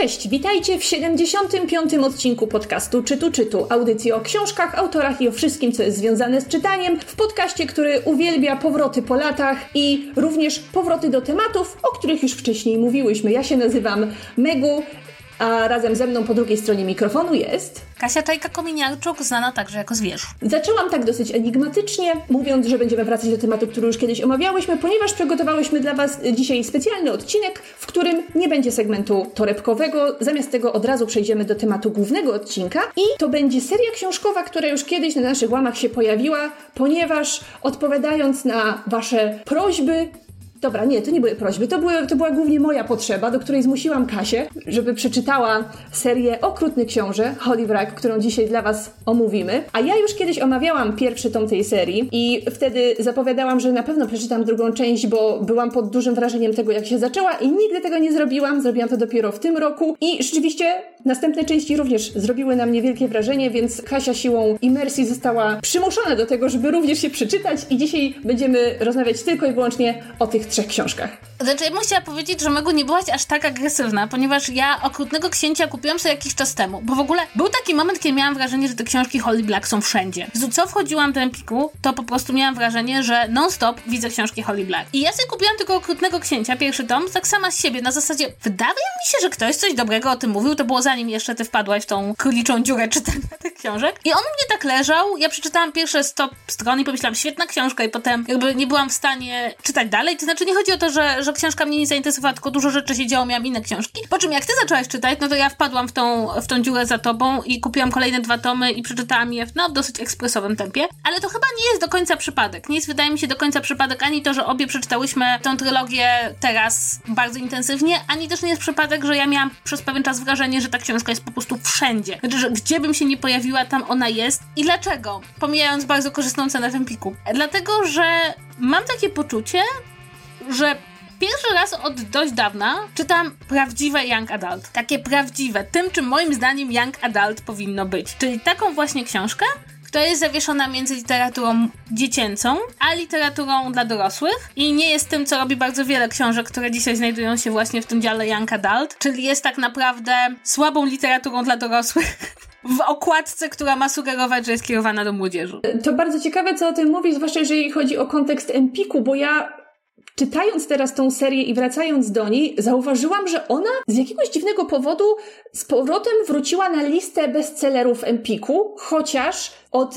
Cześć, witajcie w 75. odcinku podcastu Czytu Czytu, audycji o książkach, autorach i o wszystkim, co jest związane z czytaniem, w podcaście, który uwielbia powroty po latach i również powroty do tematów, o których już wcześniej mówiłyśmy. Ja się nazywam Megu, a razem ze mną po drugiej stronie mikrofonu jest... Kasia Czajka-Kominiarczuk, znana także jako Zwierz. Zaczęłam tak dosyć enigmatycznie, mówiąc, że będziemy wracać do tematu, który już kiedyś omawiałyśmy, ponieważ przygotowałyśmy dla Was dzisiaj specjalny odcinek, w którym nie będzie segmentu torebkowego. Zamiast tego od razu przejdziemy do tematu głównego odcinka i to będzie seria książkowa, która już kiedyś na naszych łamach się pojawiła, ponieważ odpowiadając na Wasze prośby, Dobra, nie, to nie były prośby, to, były, to była głównie moja potrzeba, do której zmusiłam Kasię, żeby przeczytała serię Okrutny Książę, Holy Wreck, którą dzisiaj dla Was omówimy. A ja już kiedyś omawiałam pierwszy tom tej serii i wtedy zapowiadałam, że na pewno przeczytam drugą część, bo byłam pod dużym wrażeniem tego, jak się zaczęła i nigdy tego nie zrobiłam. Zrobiłam to dopiero w tym roku i rzeczywiście następne części również zrobiły na mnie wielkie wrażenie, więc Kasia siłą imersji została przymuszona do tego, żeby również się przeczytać i dzisiaj będziemy rozmawiać tylko i wyłącznie o tych trzech książkach. Znaczy, ja bym chciała powiedzieć, że Mego nie byłaś aż tak agresywna, ponieważ ja Okrutnego Księcia kupiłam sobie jakiś czas temu, bo w ogóle był taki moment, kiedy miałam wrażenie, że te książki Holly Black są wszędzie. Co wchodziłam do Empiku, to po prostu miałam wrażenie, że non-stop widzę książki Holly Black. I ja sobie kupiłam tylko Okrutnego Księcia, pierwszy tom, tak sama z siebie, na zasadzie, wydaje mi się, że ktoś coś dobrego o tym mówił, to było zanim jeszcze ty wpadłaś w tą króliczą dziurę czytania tych książek. I on mnie tak leżał, ja przeczytałam pierwsze 100 stron i pomyślałam, świetna książka i potem jakby nie byłam w stanie czytać dalej, to znaczy nie chodzi o to, że, że książka mnie nie zainteresowała, tylko dużo rzeczy się działo, miałam inne książki. Po czym jak ty zaczęłaś czytać, no to ja wpadłam w tą, w tą dziurę za tobą i kupiłam kolejne dwa tomy i przeczytałam je w no, dosyć ekspresowym tempie. Ale to chyba nie jest do końca przypadek. Nie jest, wydaje mi się, do końca przypadek ani to, że obie przeczytałyśmy tą trylogię teraz bardzo intensywnie, ani też nie jest przypadek, że ja miałam przez pewien czas wrażenie, że ta książka jest po prostu wszędzie. Znaczy, że gdzie bym się nie pojawiła, tam ona jest. I dlaczego? Pomijając bardzo korzystną cenę w Empiku. Dlatego, że mam takie poczucie, że pierwszy raz od dość dawna czytam prawdziwe Young Adult. Takie prawdziwe, tym czym moim zdaniem Young Adult powinno być. Czyli taką właśnie książkę, która jest zawieszona między literaturą dziecięcą, a literaturą dla dorosłych i nie jest tym, co robi bardzo wiele książek, które dzisiaj znajdują się właśnie w tym dziale Young Adult, czyli jest tak naprawdę słabą literaturą dla dorosłych. w okładce, która ma sugerować, że jest kierowana do młodzieży. To bardzo ciekawe, co o tym mówisz, zwłaszcza jeżeli chodzi o kontekst Empiku, bo ja czytając teraz tą serię i wracając do niej, zauważyłam, że ona z jakiegoś dziwnego powodu z powrotem wróciła na listę bestsellerów Empiku, chociaż od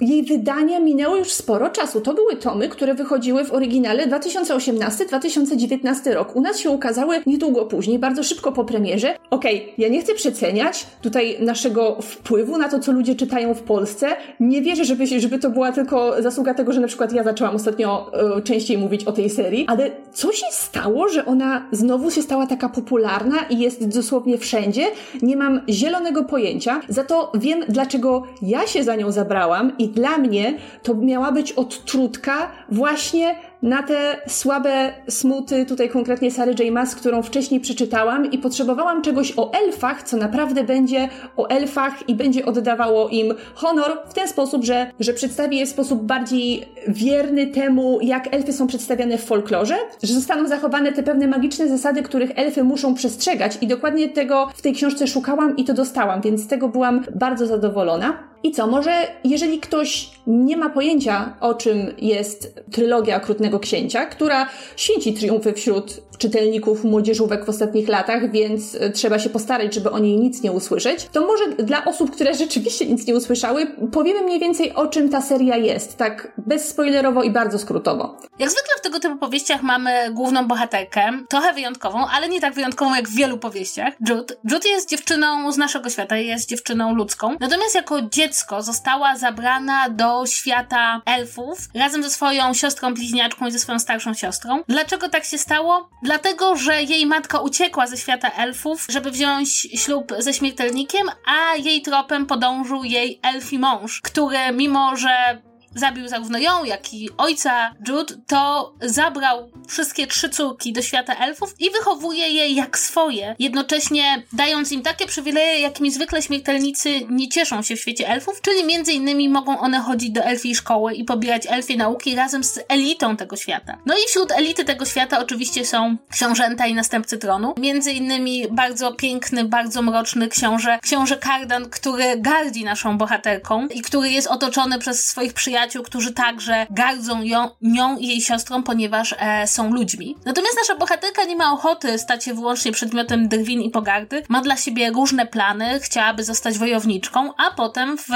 jej wydania minęło już sporo czasu. To były tomy, które wychodziły w oryginale 2018-2019 rok. U nas się ukazały niedługo później, bardzo szybko po premierze. Okej, okay, ja nie chcę przeceniać tutaj naszego wpływu na to, co ludzie czytają w Polsce. Nie wierzę, żeby, żeby to była tylko zasługa tego, że na przykład ja zaczęłam ostatnio y, częściej mówić o tej serii, ale co się stało, że ona znowu się stała taka popularna i jest dosłownie wszędzie? Nie mam zielonego pojęcia. Za to wiem, dlaczego ja się za nią zabrałam i dla mnie to miała być odtrutka właśnie na te słabe smuty, tutaj konkretnie Sary J. Maas, którą wcześniej przeczytałam i potrzebowałam czegoś o elfach, co naprawdę będzie o elfach i będzie oddawało im honor w ten sposób, że, że przedstawi je w sposób bardziej wierny temu, jak elfy są przedstawiane w folklorze, że zostaną zachowane te pewne magiczne zasady, których elfy muszą przestrzegać i dokładnie tego w tej książce szukałam i to dostałam, więc z tego byłam bardzo zadowolona. I co, może jeżeli ktoś nie ma pojęcia, o czym jest trylogia Okrutnego Księcia, która święci triumfy wśród czytelników młodzieżówek w ostatnich latach, więc e, trzeba się postarać, żeby o niej nic nie usłyszeć, to może dla osób, które rzeczywiście nic nie usłyszały, powiemy mniej więcej o czym ta seria jest, tak bezspoilerowo i bardzo skrótowo. Jak zwykle w tego typu powieściach mamy główną bohaterkę, trochę wyjątkową, ale nie tak wyjątkową jak w wielu powieściach. Jude. Jude jest dziewczyną z naszego świata, jest dziewczyną ludzką, natomiast jako dziecko została zabrana do świata elfów razem ze swoją siostrą bliźniaczką i ze swoją starszą siostrą. Dlaczego tak się stało? Dlatego, że jej matka uciekła ze świata elfów, żeby wziąć ślub ze śmiertelnikiem, a jej tropem podążył jej elfi mąż, który mimo, że zabił zarówno ją, jak i ojca Jude, to zabrał wszystkie trzy córki do świata elfów i wychowuje je jak swoje, jednocześnie dając im takie przywileje, jakimi zwykle śmiertelnicy nie cieszą się w świecie elfów, czyli między innymi mogą one chodzić do elfiej szkoły i pobierać elfie nauki razem z elitą tego świata. No i wśród elity tego świata oczywiście są książęta i następcy tronu, między innymi bardzo piękny, bardzo mroczny książę, książę Kardan, który gardzi naszą bohaterką i który jest otoczony przez swoich przyjaciół, którzy także gardzą ją, nią i jej siostrą, ponieważ e, są ludźmi. Natomiast nasza bohaterka nie ma ochoty stać się wyłącznie przedmiotem drwin i pogardy, ma dla siebie różne plany, chciałaby zostać wojowniczką, a potem w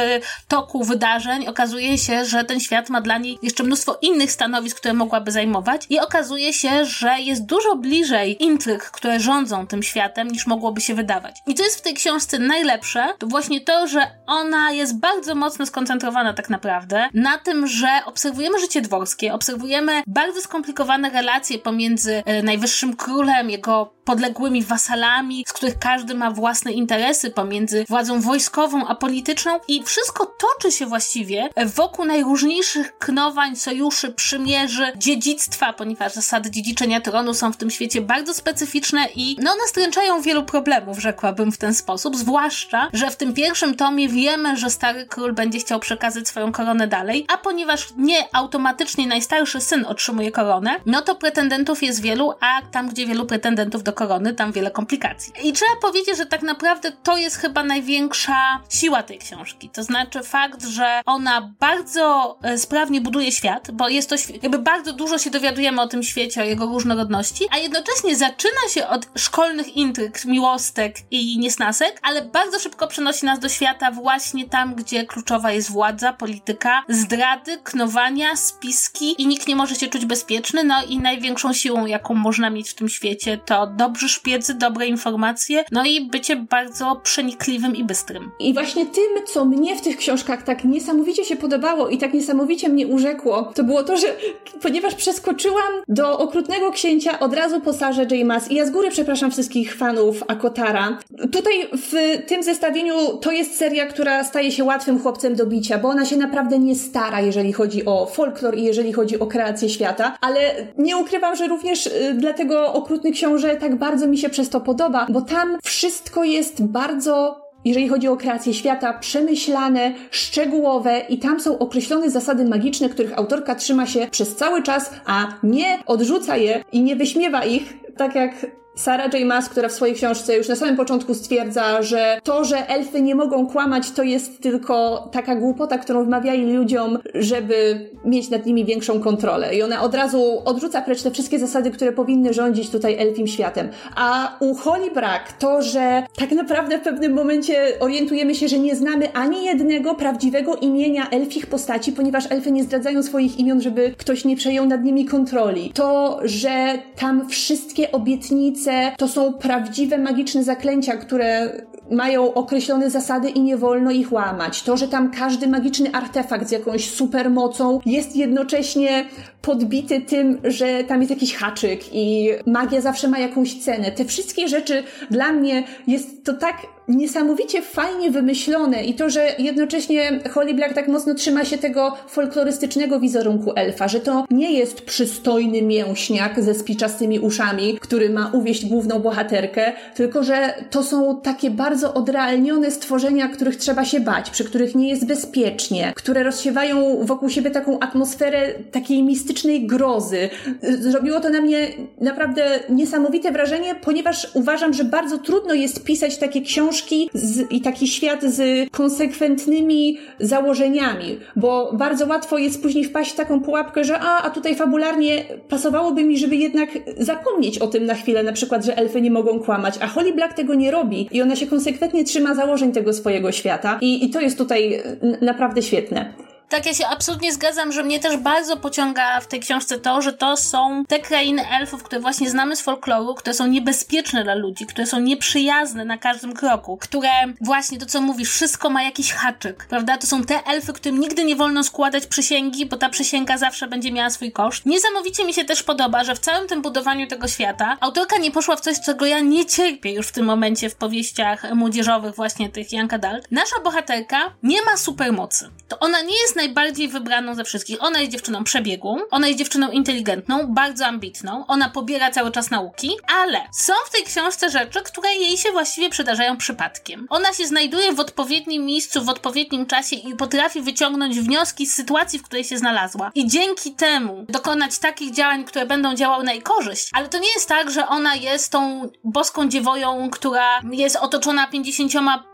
toku wydarzeń okazuje się, że ten świat ma dla niej jeszcze mnóstwo innych stanowisk, które mogłaby zajmować i okazuje się, że jest dużo bliżej intryg, które rządzą tym światem, niż mogłoby się wydawać. I co jest w tej książce najlepsze, to właśnie to, że ona jest bardzo mocno skoncentrowana tak naprawdę na tym, że obserwujemy życie dworskie, obserwujemy bardzo skomplikowane relacje pomiędzy e, najwyższym królem, jego podległymi wasalami, z których każdy ma własne interesy pomiędzy władzą wojskową a polityczną i wszystko toczy się właściwie wokół najróżniejszych knowań, sojuszy, przymierzy, dziedzictwa, ponieważ zasady dziedziczenia tronu są w tym świecie bardzo specyficzne i no nastręczają wielu problemów, rzekłabym w ten sposób, zwłaszcza, że w tym pierwszym tomie wiemy, że stary król będzie chciał przekazać swoją koronę dalej, a ponieważ nie automatycznie najstarszy syn otrzymuje koronę, no to pretendentów jest wielu, a tam, gdzie wielu pretendentów do korony, tam wiele komplikacji. I trzeba powiedzieć, że tak naprawdę to jest chyba największa siła tej książki. To znaczy fakt, że ona bardzo e, sprawnie buduje świat, bo jest to jakby bardzo dużo się dowiadujemy o tym świecie, o jego różnorodności, a jednocześnie zaczyna się od szkolnych intryg, miłostek i niesnasek, ale bardzo szybko przenosi nas do świata właśnie tam, gdzie kluczowa jest władza, polityka, zdrady, knowania, spiski i nikt nie może się czuć bezpieczny, no i największą siłą, jaką można mieć w tym świecie, to dobrzy szpiedzy, dobre informacje, no i bycie bardzo przenikliwym i bystrym. I właśnie tym, co mnie w tych książkach tak niesamowicie się podobało i tak niesamowicie mnie urzekło, to było to, że ponieważ przeskoczyłam do Okrutnego Księcia od razu po Sarze J. I ja z góry przepraszam wszystkich fanów Akotara. Tutaj w tym zestawieniu to jest seria, która staje się łatwym chłopcem do bicia, bo ona się naprawdę nie stara, jeżeli chodzi o folklor i jeżeli chodzi o kreację świata, ale nie ukrywam, że również y, dlatego Okrutny Książę tak bardzo mi się przez to podoba, bo tam wszystko jest bardzo jeżeli chodzi o kreację świata, przemyślane, szczegółowe i tam są określone zasady magiczne, których autorka trzyma się przez cały czas, a nie odrzuca je i nie wyśmiewa ich, tak jak Sarah J. Maas, która w swojej książce już na samym początku stwierdza, że to, że elfy nie mogą kłamać, to jest tylko taka głupota, którą wmawiali ludziom, żeby mieć nad nimi większą kontrolę. I ona od razu odrzuca precz te wszystkie zasady, które powinny rządzić tutaj elfim światem. A u Holly Brack to, że tak naprawdę w pewnym momencie orientujemy się, że nie znamy ani jednego prawdziwego imienia elfich postaci, ponieważ elfy nie zdradzają swoich imion, żeby ktoś nie przejął nad nimi kontroli. To, że tam wszystkie obietnice to są prawdziwe magiczne zaklęcia, które mają określone zasady i nie wolno ich łamać. To, że tam każdy magiczny artefakt z jakąś supermocą jest jednocześnie podbity tym, że tam jest jakiś haczyk i magia zawsze ma jakąś cenę. Te wszystkie rzeczy dla mnie jest to tak niesamowicie fajnie wymyślone i to, że jednocześnie Holly Black tak mocno trzyma się tego folklorystycznego wizerunku elfa, że to nie jest przystojny mięśniak ze spiczastymi uszami, który ma uwieść główną bohaterkę, tylko że to są takie bardzo odrealnione stworzenia, których trzeba się bać, przy których nie jest bezpiecznie, które rozsiewają wokół siebie taką atmosferę takiej mistycznej grozy. Zrobiło to na mnie naprawdę niesamowite wrażenie, ponieważ uważam, że bardzo trudno jest pisać takie książki, książki z, i taki świat z konsekwentnymi założeniami, bo bardzo łatwo jest później wpaść w taką pułapkę, że a, a tutaj fabularnie pasowałoby mi, żeby jednak zapomnieć o tym na chwilę, na przykład, że elfy nie mogą kłamać, a Holly Black tego nie robi i ona się konsekwentnie trzyma założeń tego swojego świata i, i to jest tutaj naprawdę świetne. Tak, ja się absolutnie zgadzam, że mnie też bardzo pociąga w tej książce to, że to są te krainy elfów, które właśnie znamy z folkloru, które są niebezpieczne dla ludzi, które są nieprzyjazne na każdym kroku, które właśnie to, co mówisz, wszystko ma jakiś haczyk, prawda? To są te elfy, którym nigdy nie wolno składać przysięgi, bo ta przysięga zawsze będzie miała swój koszt. Niesamowicie mi się też podoba, że w całym tym budowaniu tego świata autorka nie poszła w coś, czego ja nie cierpię już w tym momencie w powieściach młodzieżowych właśnie tych Young Adult. Nasza bohaterka nie ma supermocy. To ona nie jest najbardziej wybraną ze wszystkich. Ona jest dziewczyną przebiegłą, ona jest dziewczyną inteligentną, bardzo ambitną, ona pobiera cały czas nauki, ale są w tej książce rzeczy, które jej się właściwie przydarzają przypadkiem. Ona się znajduje w odpowiednim miejscu, w odpowiednim czasie i potrafi wyciągnąć wnioski z sytuacji, w której się znalazła. I dzięki temu dokonać takich działań, które będą działały na jej korzyść. Ale to nie jest tak, że ona jest tą boską dziewoją, która jest otoczona 50 e,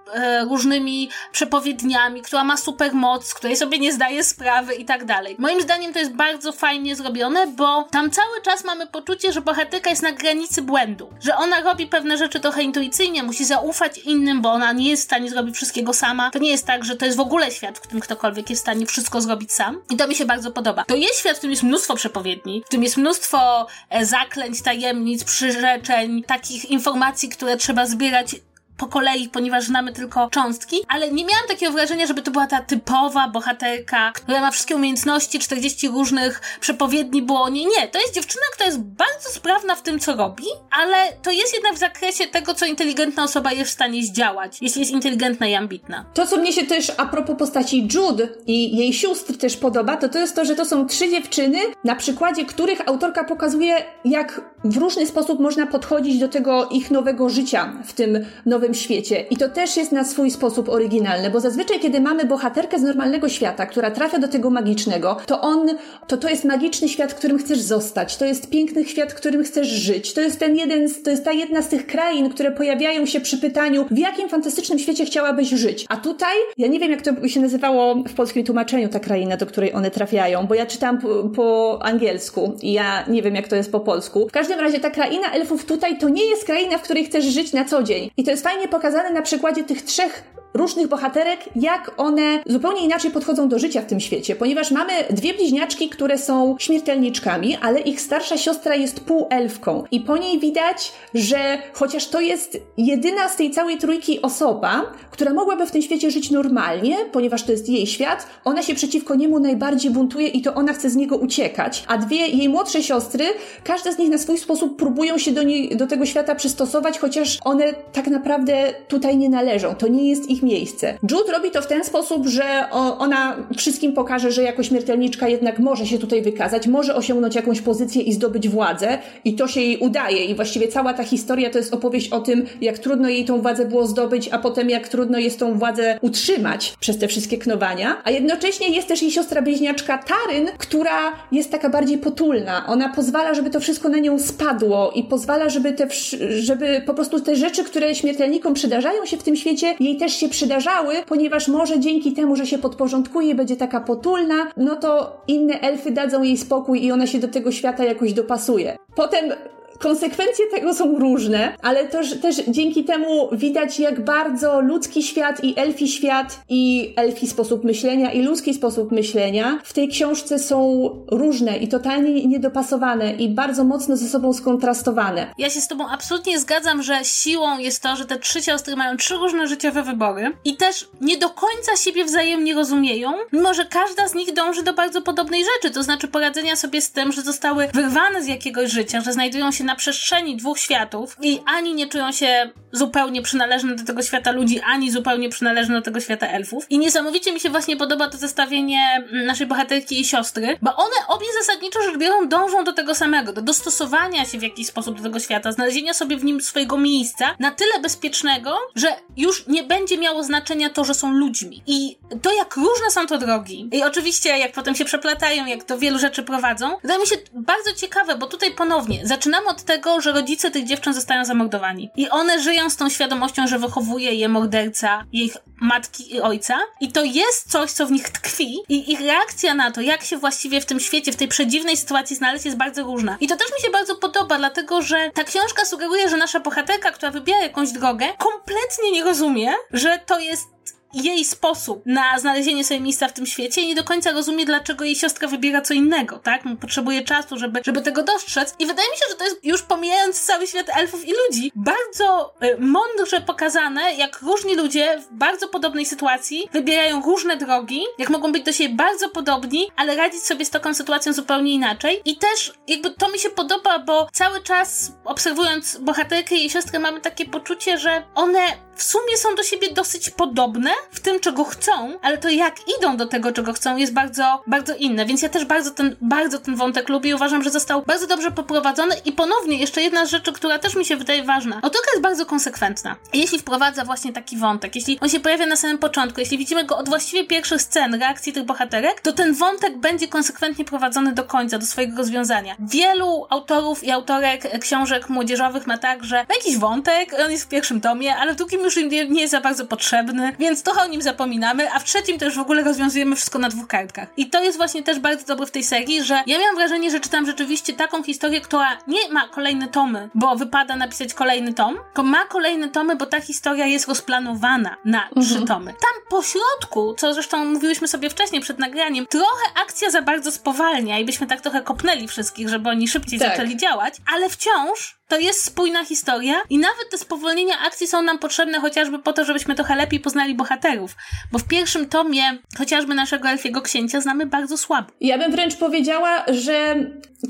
różnymi przepowiedniami, która ma super moc, której sobie nie zdaje sprawy i tak dalej. Moim zdaniem to jest bardzo fajnie zrobione, bo tam cały czas mamy poczucie, że bohaterka jest na granicy błędu, że ona robi pewne rzeczy trochę intuicyjnie, musi zaufać innym, bo ona nie jest w stanie zrobić wszystkiego sama. To nie jest tak, że to jest w ogóle świat, w którym ktokolwiek jest w stanie wszystko zrobić sam. I to mi się bardzo podoba. To jest świat, w którym jest mnóstwo przepowiedni, w którym jest mnóstwo e, zaklęć, tajemnic, przyrzeczeń, takich informacji, które trzeba zbierać po kolei, ponieważ znamy tylko cząstki, ale nie miałam takiego wrażenia, żeby to była ta typowa bohaterka, która ma wszystkie umiejętności, 40 różnych przepowiedni było. Nie, nie. To jest dziewczyna, która jest bardzo sprawna w tym, co robi, ale to jest jednak w zakresie tego, co inteligentna osoba jest w stanie zdziałać, jeśli jest inteligentna i ambitna. To, co mnie się też a propos postaci Jude i jej sióstr też podoba, to to jest to, że to są trzy dziewczyny, na przykładzie których autorka pokazuje, jak w różny sposób można podchodzić do tego ich nowego życia w tym nowym nowym świecie. I to też jest na swój sposób oryginalne, bo zazwyczaj, kiedy mamy bohaterkę z normalnego świata, która trafia do tego magicznego, to on, to to jest magiczny świat, w którym chcesz zostać. To jest piękny świat, w którym chcesz żyć. To jest ten jeden, to jest ta jedna z tych krain, które pojawiają się przy pytaniu, w jakim fantastycznym świecie chciałabyś żyć. A tutaj, ja nie wiem, jak to się nazywało w polskim tłumaczeniu, ta kraina, do której one trafiają, bo ja czytam po, po angielsku i ja nie wiem, jak to jest po polsku. W każdym razie ta kraina elfów tutaj to nie jest kraina, w której chcesz żyć na co dzień. I to jest fajne, fajnie pokazane na przykładzie tych trzech różnych bohaterek, jak one zupełnie inaczej podchodzą do życia w tym świecie, ponieważ mamy dwie bliźniaczki, które są śmiertelniczkami, ale ich starsza siostra jest półelfką i po niej widać, że chociaż to jest jedyna z tej całej trójki osoba, która mogłaby w tym świecie żyć normalnie, ponieważ to jest jej świat, ona się przeciwko niemu najbardziej buntuje i to ona chce z niego uciekać, a dwie jej młodsze siostry, każda z nich na swój sposób próbują się do, niej, do tego świata przystosować, chociaż one tak naprawdę tutaj nie należą. To nie jest ich miejsce. Jude robi to w ten sposób, że ona wszystkim pokaże, że jako śmiertelniczka jednak może się tutaj wykazać, może osiągnąć jakąś pozycję i zdobyć władzę i to się jej udaje i właściwie cała ta historia to jest opowieść o tym, jak trudno jej tą władzę było zdobyć, a potem jak trudno jest tą władzę utrzymać przez te wszystkie knowania, a jednocześnie jest też jej siostra bliźniaczka Taryn, która jest taka bardziej potulna. Ona pozwala, żeby to wszystko na nią spadło i pozwala, żeby te, żeby po prostu te rzeczy, które śmiertelnikom przydarzają się w tym świecie, jej też się przydarzały, ponieważ może dzięki temu, że się podporządkuje, będzie taka potulna, no to inne elfy dadzą jej spokój i ona się do tego świata jakoś dopasuje. Potem Konsekwencje tego są różne, ale też, też dzięki temu widać, jak bardzo ludzki świat i elfi świat i elfi sposób myślenia i ludzki sposób myślenia w tej książce są różne i totalnie niedopasowane i bardzo mocno ze sobą skontrastowane. Ja się z tobą absolutnie zgadzam, że siłą jest to, że te trzy siostry mają trzy różne życiowe wybory i też nie do końca siebie wzajemnie rozumieją, mimo że każda z nich dąży do bardzo podobnej rzeczy, to znaczy poradzenia sobie z tym, że zostały wyrwane z jakiegoś życia, że znajdują się na przestrzeni dwóch światów i ani nie czują się zupełnie przynależne do tego świata ludzi, ani zupełnie przynależne do tego świata elfów. I niesamowicie mi się właśnie podoba to zestawienie naszej bohaterki i siostry, bo one obie zasadniczo rzecz biorąc dążą do tego samego, do dostosowania się w jakiś sposób do tego świata, znalezienia sobie w nim swojego miejsca na tyle bezpiecznego, że już nie będzie miało znaczenia to, że są ludźmi. I to, jak różne są to drogi, i oczywiście jak potem się przeplatają, jak do wielu rzeczy prowadzą, wydaje mi się bardzo ciekawe, bo tutaj ponownie zaczynamy od tego, że rodzice tych dziewczyn zostają zamordowani. I one żyją z tą świadomością, że wychowuje je morderca ich matki i ojca. I to jest coś, co w nich tkwi. I ich reakcja na to, jak się właściwie w tym świecie, w tej przedziwnej sytuacji znaleźć, jest bardzo różna. I to też mi się bardzo podoba, dlatego że ta książka sugeruje, że nasza bohaterka, która wybiera jakąś drogę, kompletnie nie rozumie, że to jest jej sposób na znalezienie sobie miejsca w tym świecie i nie do końca rozumie, dlaczego jej siostra wybiera co innego, tak? Potrzebuje czasu, żeby, żeby tego dostrzec. I wydaje mi się, że to jest, już pomijając cały świat elfów i ludzi, bardzo y, mądrze pokazane, jak różni ludzie w bardzo podobnej sytuacji wybierają różne drogi, jak mogą być do siebie bardzo podobni, ale radzić sobie z taką sytuacją zupełnie inaczej. I też jakby to mi się podoba, bo cały czas obserwując bohaterkę i jej siostrę mamy takie poczucie, że one w sumie są do siebie dosyć podobne, w tym, czego chcą, ale to jak idą do tego, czego chcą, jest bardzo, bardzo inne. Więc ja też bardzo ten, bardzo ten wątek lubię i uważam, że został bardzo dobrze poprowadzony. I ponownie, jeszcze jedna z rzeczy, która też mi się wydaje ważna. Autorka jest bardzo konsekwentna. Jeśli wprowadza właśnie taki wątek, jeśli on się pojawia na samym początku, jeśli widzimy go od właściwie pierwszych scen, reakcji tych bohaterek, to ten wątek będzie konsekwentnie prowadzony do końca, do swojego rozwiązania. Wielu autorów i autorek książek młodzieżowych ma tak, że ma jakiś wątek, on jest w pierwszym tomie, ale w drugim już nie, nie jest za bardzo potrzebny, więc trochę o nim zapominamy, a w trzecim to już w ogóle rozwiązujemy wszystko na dwóch kartkach. I to jest właśnie też bardzo dobre w tej serii, że ja miałam wrażenie, że czytam rzeczywiście taką historię, która nie ma kolejne tomy, bo wypada napisać kolejny tom, tylko ma kolejne tomy, bo ta historia jest rozplanowana na mhm. trzy tomy. Tam po środku, co zresztą mówiłyśmy sobie wcześniej przed nagraniem, trochę akcja za bardzo spowalnia i byśmy tak trochę kopnęli wszystkich, żeby oni szybciej tak. zaczęli działać, ale wciąż to jest spójna historia i nawet te spowolnienia akcji są nam potrzebne chociażby po to, żebyśmy trochę lepiej poznali bohaterów. Bo w pierwszym tomie chociażby naszego elfiego księcia znamy bardzo słabo. Ja bym wręcz powiedziała, że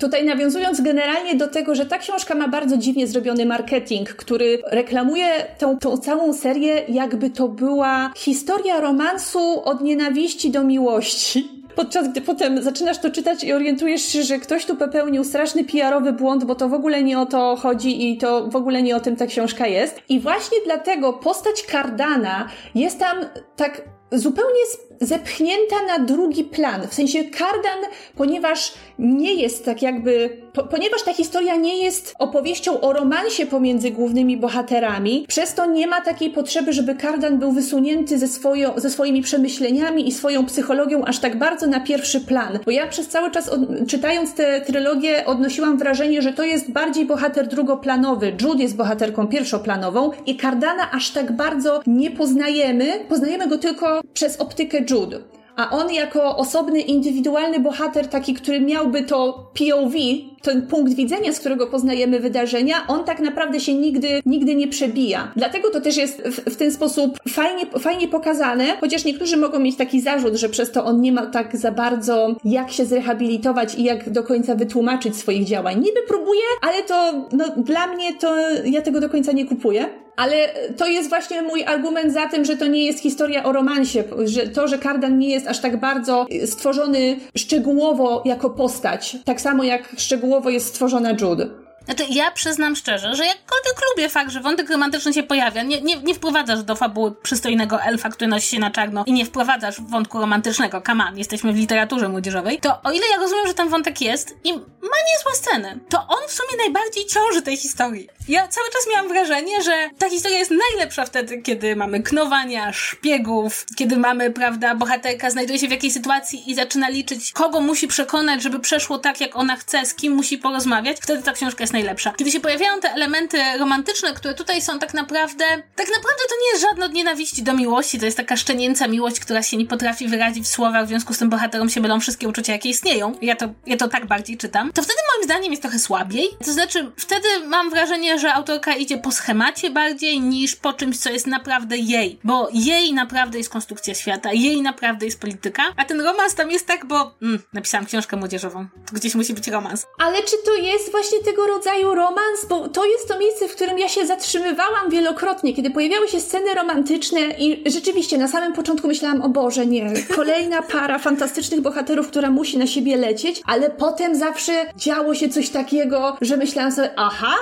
tutaj nawiązując generalnie do tego, że ta książka ma bardzo dziwnie zrobiony marketing, który reklamuje tą, tą całą serię, jakby to była historia romansu od nienawiści do miłości podczas gdy potem zaczynasz to czytać i orientujesz się, że ktoś tu popełnił straszny PR-owy błąd, bo to w ogóle nie o to chodzi i to w ogóle nie o tym ta książka jest. I właśnie dlatego postać Cardana jest tam tak zupełnie zepchnięta na drugi plan. W sensie Kardan, ponieważ nie jest tak jakby, po, ponieważ ta historia nie jest opowieścią o romansie pomiędzy głównymi bohaterami, przez to nie ma takiej potrzeby, żeby Kardan był wysunięty ze, swoją, ze swoimi przemyśleniami i swoją psychologią aż tak bardzo na pierwszy plan. Bo ja przez cały czas od, czytając tę trylogię odnosiłam wrażenie, że to jest bardziej bohater drugoplanowy. Jude jest bohaterką pierwszoplanową i Kardana aż tak bardzo nie poznajemy. Poznajemy go tylko przez optykę Jude. A on jako osobny, indywidualny bohater, taki, który miałby to POV, ten punkt widzenia, z którego poznajemy wydarzenia, on tak naprawdę się nigdy, nigdy nie przebija. Dlatego to też jest w, w ten sposób fajnie, fajnie pokazane, chociaż niektórzy mogą mieć taki zarzut, że przez to on nie ma tak za bardzo jak się zrehabilitować i jak do końca wytłumaczyć swoich działań. Niby próbuje, ale to no, dla mnie to ja tego do końca nie kupuję. Ale to jest właśnie mój argument za tym, że to nie jest historia o romansie, że to, że Kardan nie jest aż tak bardzo stworzony szczegółowo jako postać, tak samo jak szczegółowo jest stworzona Jude. Znaczy, ja przyznam szczerze, że jakkolwiek lubię fakt, że wątek romantyczny się pojawia, nie, nie, nie wprowadzasz do fabuły przystojnego elfa, który nosi się na czarno i nie wprowadzasz wątku romantycznego, kaman, jesteśmy w literaturze młodzieżowej, to o ile ja rozumiem, że ten wątek jest i ma niezłe sceny, to on w sumie najbardziej ciąży tej historii. Ja cały czas miałam wrażenie, że ta historia jest najlepsza wtedy, kiedy mamy knowania, szpiegów, kiedy mamy, prawda, bohaterka znajduje się w jakiejś sytuacji i zaczyna liczyć, kogo musi przekonać, żeby przeszło tak, jak ona chce, z kim musi porozmawiać. Wtedy ta książka jest najlepsza. Kiedy się pojawiają te elementy romantyczne, które tutaj są tak naprawdę, tak naprawdę to nie jest żadne od nienawiści do miłości, to jest taka szczenięca miłość, która się nie potrafi wyrazić w słowach, w związku z tym bohaterom się mylą wszystkie uczucia, jakie istnieją. Ja to, ja to tak bardziej czytam. To wtedy moim zdaniem jest trochę słabiej. To znaczy, wtedy mam wrażenie, że autorka idzie po schemacie bardziej niż po czymś, co jest naprawdę jej. Bo jej naprawdę jest konstrukcja świata, jej naprawdę jest polityka, a ten romans tam jest tak, bo mm, napisałam książkę młodzieżową. Gdzieś musi być romans. Ale czy to jest właśnie tego rodzaju rodzaju romans, bo to jest to miejsce, w którym ja się zatrzymywałam wielokrotnie, kiedy pojawiały się sceny romantyczne i rzeczywiście na samym początku myślałam, o Boże, nie, kolejna para fantastycznych bohaterów, która musi na siebie lecieć, ale potem zawsze działo się coś takiego, że myślałam sobie, aha,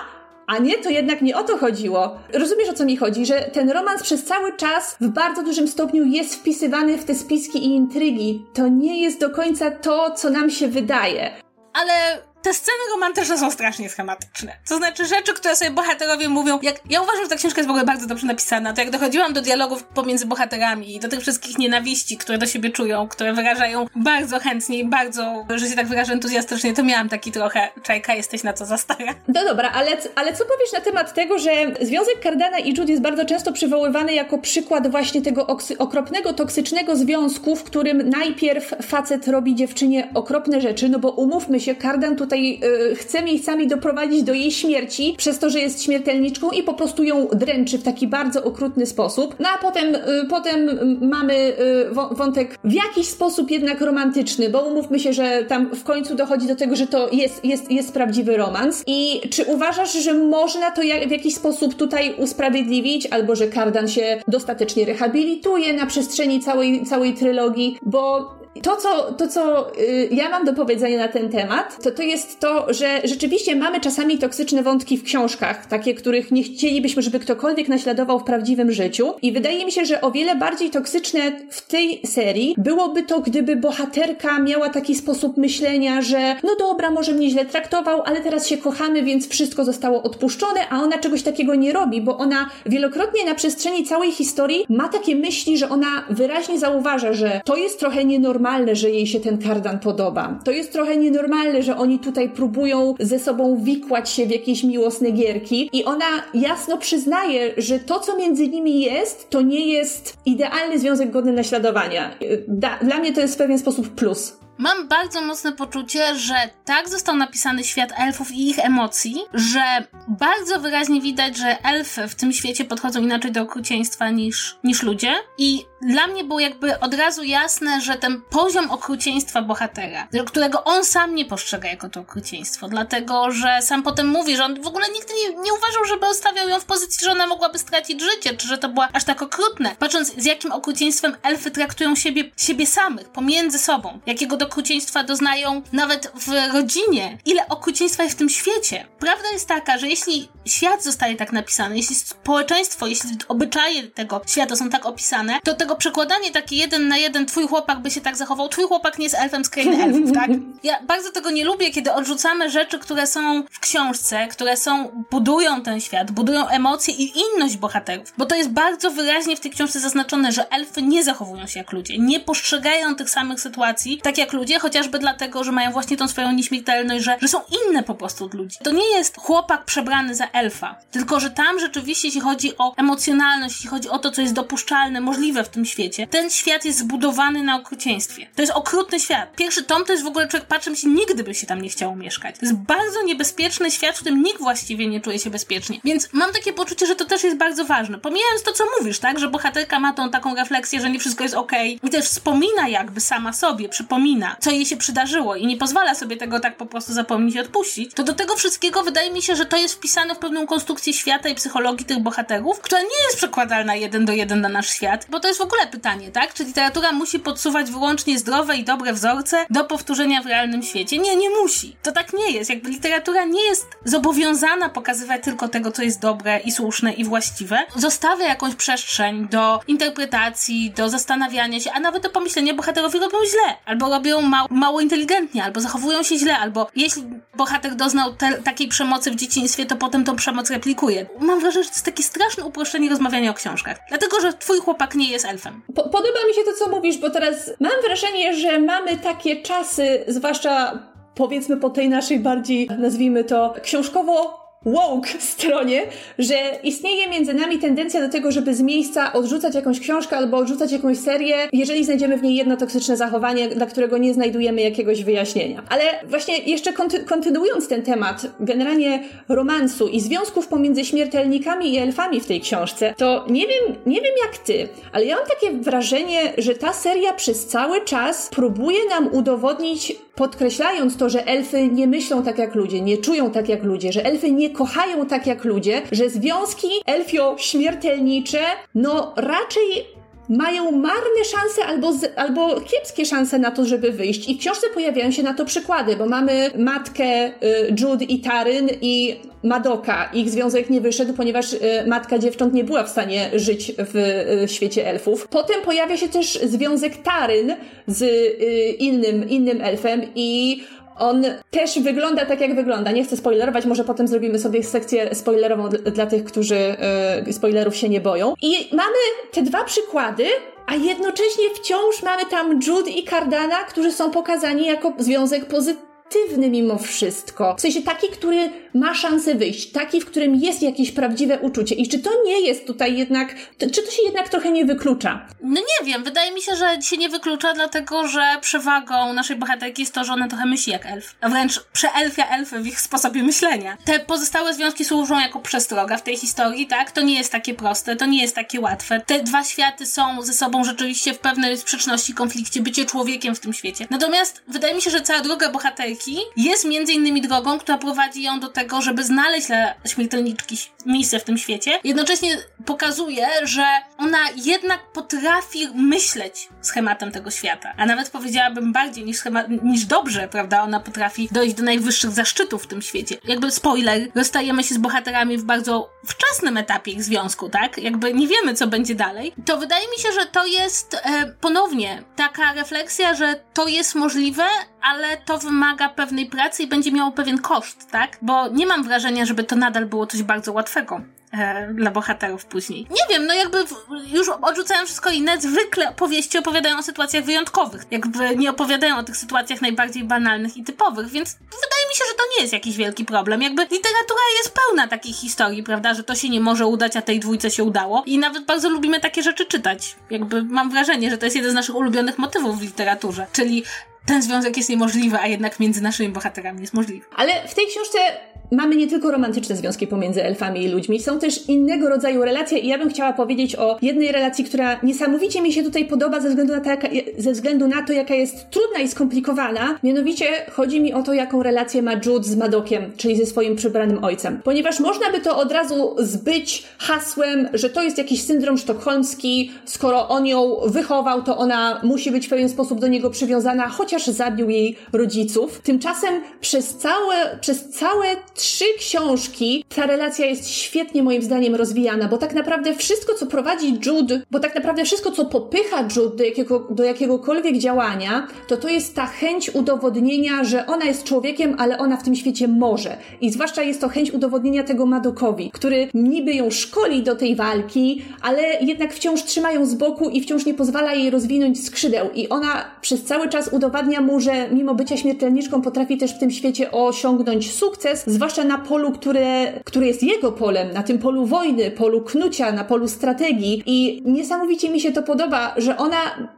a nie, to jednak nie o to chodziło. Rozumiesz o co mi chodzi? Że ten romans przez cały czas w bardzo dużym stopniu jest wpisywany w te spiski i intrygi. To nie jest do końca to, co nam się wydaje. Ale te sceny romantyczne są strasznie schematyczne. To znaczy rzeczy, które sobie bohaterowie mówią. Jak, ja uważam, że ta książka jest w ogóle bardzo dobrze napisana. To jak dochodziłam do dialogów pomiędzy bohaterami, do tych wszystkich nienawiści, które do siebie czują, które wyrażają bardzo chętnie i bardzo, że się tak wyrażę entuzjastycznie, to miałam taki trochę, czajka, jesteś na co za stara. No dobra, ale, ale co powiesz na temat tego, że związek Cardana i Jude jest bardzo często przywoływany jako przykład właśnie tego okropnego, toksycznego związku, w którym najpierw facet robi dziewczynie okropne rzeczy, no bo umówmy się, Cardan tutaj tutaj y, doprowadzić do jej śmierci przez to, że jest śmiertelniczką i po prostu ją dręczy w taki bardzo okrutny sposób. No a potem, y, potem mamy y, wątek w jakiś sposób jednak romantyczny, bo umówmy się, że tam w końcu dochodzi do tego, że to jest, jest, jest prawdziwy romans. I czy uważasz, że można to jak, w jakiś sposób tutaj usprawiedliwić, albo że Kardan się dostatecznie rehabilituje na przestrzeni całej, całej trylogii? Bo to, co, to, co y, ja mam do powiedzenia na ten temat, to to jest to, że rzeczywiście mamy czasami toksyczne wątki w książkach, takie, których nie chcielibyśmy, żeby ktokolwiek naśladował w prawdziwym życiu. I wydaje mi się, że o wiele bardziej toksyczne w tej serii byłoby to, gdyby bohaterka miała taki sposób myślenia, że no dobra, może mnie źle traktował, ale teraz się kochamy, więc wszystko zostało odpuszczone, a ona czegoś takiego nie robi, bo ona wielokrotnie na przestrzeni całej historii ma takie myśli, że ona wyraźnie zauważa, że to jest trochę nienormalne, nienormalne, że jej się ten kardan podoba. To jest trochę nienormalne, że oni tutaj próbują ze sobą wikłać się w jakieś miłosne gierki i ona jasno przyznaje, że to, co między nimi jest, to nie jest idealny związek godny naśladowania. Da, dla mnie to jest w pewien sposób plus. Mam bardzo mocne poczucie, że tak został napisany świat elfów i ich emocji, że bardzo wyraźnie widać, że elfy w tym świecie podchodzą inaczej do okrucieństwa niż, niż ludzie. I dla mnie było jakby od razu jasne, że ten poziom okrucieństwa bohatera, którego on sam nie postrzega jako to okrucieństwo, dlatego że sam potem mówi, że on w ogóle nigdy nie, nie uważał, żeby ustawiał ją w pozycji, że ona mogłaby stracić życie, czy że to było aż tak okrutne. Patrząc z jakim okrucieństwem elfy traktują siebie, siebie samych, pomiędzy sobą, jakiego okrucieństwa doznają nawet w rodzinie, ile okrucieństwa jest w tym świecie. Prawda jest taka, że jeśli świat zostaje tak napisany, jeśli społeczeństwo, jeśli obyczaje tego świata są tak opisane, to tego przekładanie takie jeden na jeden, twój chłopak by się tak zachował, twój chłopak nie jest elfem z krainy elfów, tak? Ja bardzo tego nie lubię, kiedy odrzucamy rzeczy, które są w książce, które są, budują ten świat, budują emocje i inność bohaterów, bo to jest bardzo wyraźnie w tej książce zaznaczone, że elfy nie zachowują się jak ludzie, nie postrzegają tych samych sytuacji tak jak ludzie, chociażby dlatego, że mają właśnie tą swoją nieśmiertelność, że, że są inne po prostu od ludzi. To nie jest chłopak przebrany za elfa, tylko że tam rzeczywiście, jeśli chodzi o emocjonalność, jeśli chodzi o to, co jest dopuszczalne, możliwe w tym świecie, ten świat jest zbudowany na okrucieństwie. To jest okrutny świat. Pierwszy tom to jest w ogóle człowiek patrzy się, nigdy by się tam nie chciało mieszkać. To jest bardzo niebezpieczny świat, w którym nikt właściwie nie czuje się bezpiecznie. Więc mam takie poczucie, że to też jest bardzo ważne. Pomijając to, co mówisz, tak, że bohaterka ma tą taką refleksję, że nie wszystko jest okej okay, i też wspomina jakby sama sobie, przypomina, co jej się przydarzyło i nie pozwala sobie tego tak po prostu zapomnieć i odpuścić, to do tego wszystkiego wydaje mi się, że to jest wpisane w pewną konstrukcję świata i psychologii tych bohaterów, która nie jest przekładalna jeden do jeden na nasz świat, bo to jest w ogóle pytanie, tak? Czy literatura musi podsuwać wyłącznie zdrowe i dobre wzorce do powtórzenia w realnym świecie? Nie, nie musi. To tak nie jest. Jakby literatura nie jest zobowiązana pokazywać tylko tego, co jest dobre i słuszne i właściwe. Zostawia jakąś przestrzeń do interpretacji, do zastanawiania się, a nawet do pomyślenia, bohaterowie robią źle, albo robią mało, mało inteligentnie, albo zachowują się źle, albo jeśli bohater doznał takiej przemocy w dzieciństwie, to potem tą przemoc replikuje. Mam wrażenie, że to jest takie straszne uproszczenie rozmawiania o książkach. Dlatego, że twój chłopak nie jest elfem. Po podoba mi się to, co mówisz, bo teraz mam wrażenie, że mamy takie czasy, zwłaszcza powiedzmy po tej naszej bardziej, nazwijmy to, książkowo woke stronie, że istnieje między nami tendencja do tego, żeby z miejsca odrzucać jakąś książkę albo odrzucać jakąś serię, jeżeli znajdziemy w niej jedno toksyczne zachowanie, dla którego nie znajdujemy jakiegoś wyjaśnienia. Ale właśnie jeszcze konty kontynuując ten temat, generalnie romansu i związków pomiędzy śmiertelnikami i elfami w tej książce, to nie wiem, nie wiem jak ty, ale ja mam takie wrażenie, że ta seria przez cały czas próbuje nam udowodnić, podkreślając to, że elfy nie myślą tak jak ludzie, nie czują tak jak ludzie, że elfy nie kochają tak jak ludzie, że związki elfio-śmiertelnicze, no raczej mają marne szanse albo, z, albo kiepskie szanse na to, żeby wyjść. I w książce pojawiają się na to przykłady, bo mamy matkę y, Jude i Taryn i Madoka. Ich związek nie wyszedł, ponieważ y, matka dziewcząt nie była w stanie żyć w y, świecie elfów. Potem pojawia się też związek Taryn z innym, innym elfem i on też wygląda tak, jak wygląda. Nie chcę spoilerować, może potem zrobimy sobie sekcję spoilerową dla tych, którzy yy, spoilerów się nie boją. I mamy te dwa przykłady, a jednocześnie wciąż mamy tam Jude i Cardana, którzy są pokazani jako związek pozytywny kreatywny mimo wszystko. W sensie taki, który ma szansę wyjść, taki, w którym jest jakieś prawdziwe uczucie. I czy to nie jest tutaj jednak, to, czy to się jednak trochę nie wyklucza? No nie wiem, wydaje mi się, że się nie wyklucza, dlatego że przewagą naszej bohaterki jest to, że ona trochę myśli jak elf. A wręcz przeelfia elfy w ich sposobie myślenia. Te pozostałe związki służą jako przestroga w tej historii, tak? To nie jest takie proste, to nie jest takie łatwe. Te dwa światy są ze sobą rzeczywiście w pewnej sprzeczności, konflikcie, bycie człowiekiem w tym świecie. Natomiast wydaje mi się, że cała droga bohaterki jest między innymi drogą, która prowadzi ją do tego, żeby znaleźć dla śmiertelniczki miejsce w tym świecie. Jednocześnie pokazuje, że ona jednak potrafi myśleć schematem tego świata. A nawet powiedziałabym bardziej niż, schemat, niż dobrze, prawda? Ona potrafi dojść do najwyższych zaszczytów w tym świecie. Jakby spoiler, rozstajemy się z bohaterami w bardzo wczesnym etapie ich związku, tak? Jakby nie wiemy, co będzie dalej. To wydaje mi się, że to jest e, ponownie taka refleksja, że to jest możliwe, ale to wymaga pewnej pracy i będzie miało pewien koszt, tak? Bo nie mam wrażenia, żeby to nadal było coś bardzo łatwego e, dla bohaterów później. Nie wiem, no jakby już odrzucałem wszystko inne, zwykle opowieści opowiadają o sytuacjach wyjątkowych. Jakby nie opowiadają o tych sytuacjach najbardziej banalnych i typowych, więc wydaje mi się, że to nie jest jakiś wielki problem. Jakby literatura jest pełna takich historii, prawda, że to się nie może udać, a tej dwójce się udało. I nawet bardzo lubimy takie rzeczy czytać. Jakby mam wrażenie, że to jest jeden z naszych ulubionych motywów w literaturze. Czyli ten związek jest niemożliwy, a jednak między naszymi bohaterami jest możliwy. Ale w tej książce mamy nie tylko romantyczne związki pomiędzy elfami i ludźmi, są też innego rodzaju relacje i ja bym chciała powiedzieć o jednej relacji, która niesamowicie mi się tutaj podoba ze względu na to, jaka, ze względu na to jaka jest trudna i skomplikowana. Mianowicie chodzi mi o to, jaką relację ma Jude z Madokiem, czyli ze swoim przybranym ojcem. Ponieważ można by to od razu zbyć hasłem, że to jest jakiś syndrom sztokholmski, skoro on ją wychował, to ona musi być w pewien sposób do niego przywiązana, chociaż zabił jej rodziców. Tymczasem przez całe, przez całe trzy książki ta relacja jest świetnie moim zdaniem rozwijana, bo tak naprawdę wszystko, co prowadzi Jude, bo tak naprawdę wszystko, co popycha Jude do, jakiego, do jakiegokolwiek działania, to to jest ta chęć udowodnienia, że ona jest człowiekiem, ale ona w tym świecie może. I zwłaszcza jest to chęć udowodnienia tego Madokowi, który niby ją szkoli do tej walki, ale jednak wciąż trzyma ją z boku i wciąż nie pozwala jej rozwinąć skrzydeł. I ona przez cały czas udowadnia mu, że mimo bycia śmiertelniczką potrafi też w tym świecie osiągnąć sukces, zwłaszcza na polu, które, które jest jego polem, na tym polu wojny, polu knucia, na polu strategii. I niesamowicie mi się to podoba, że ona,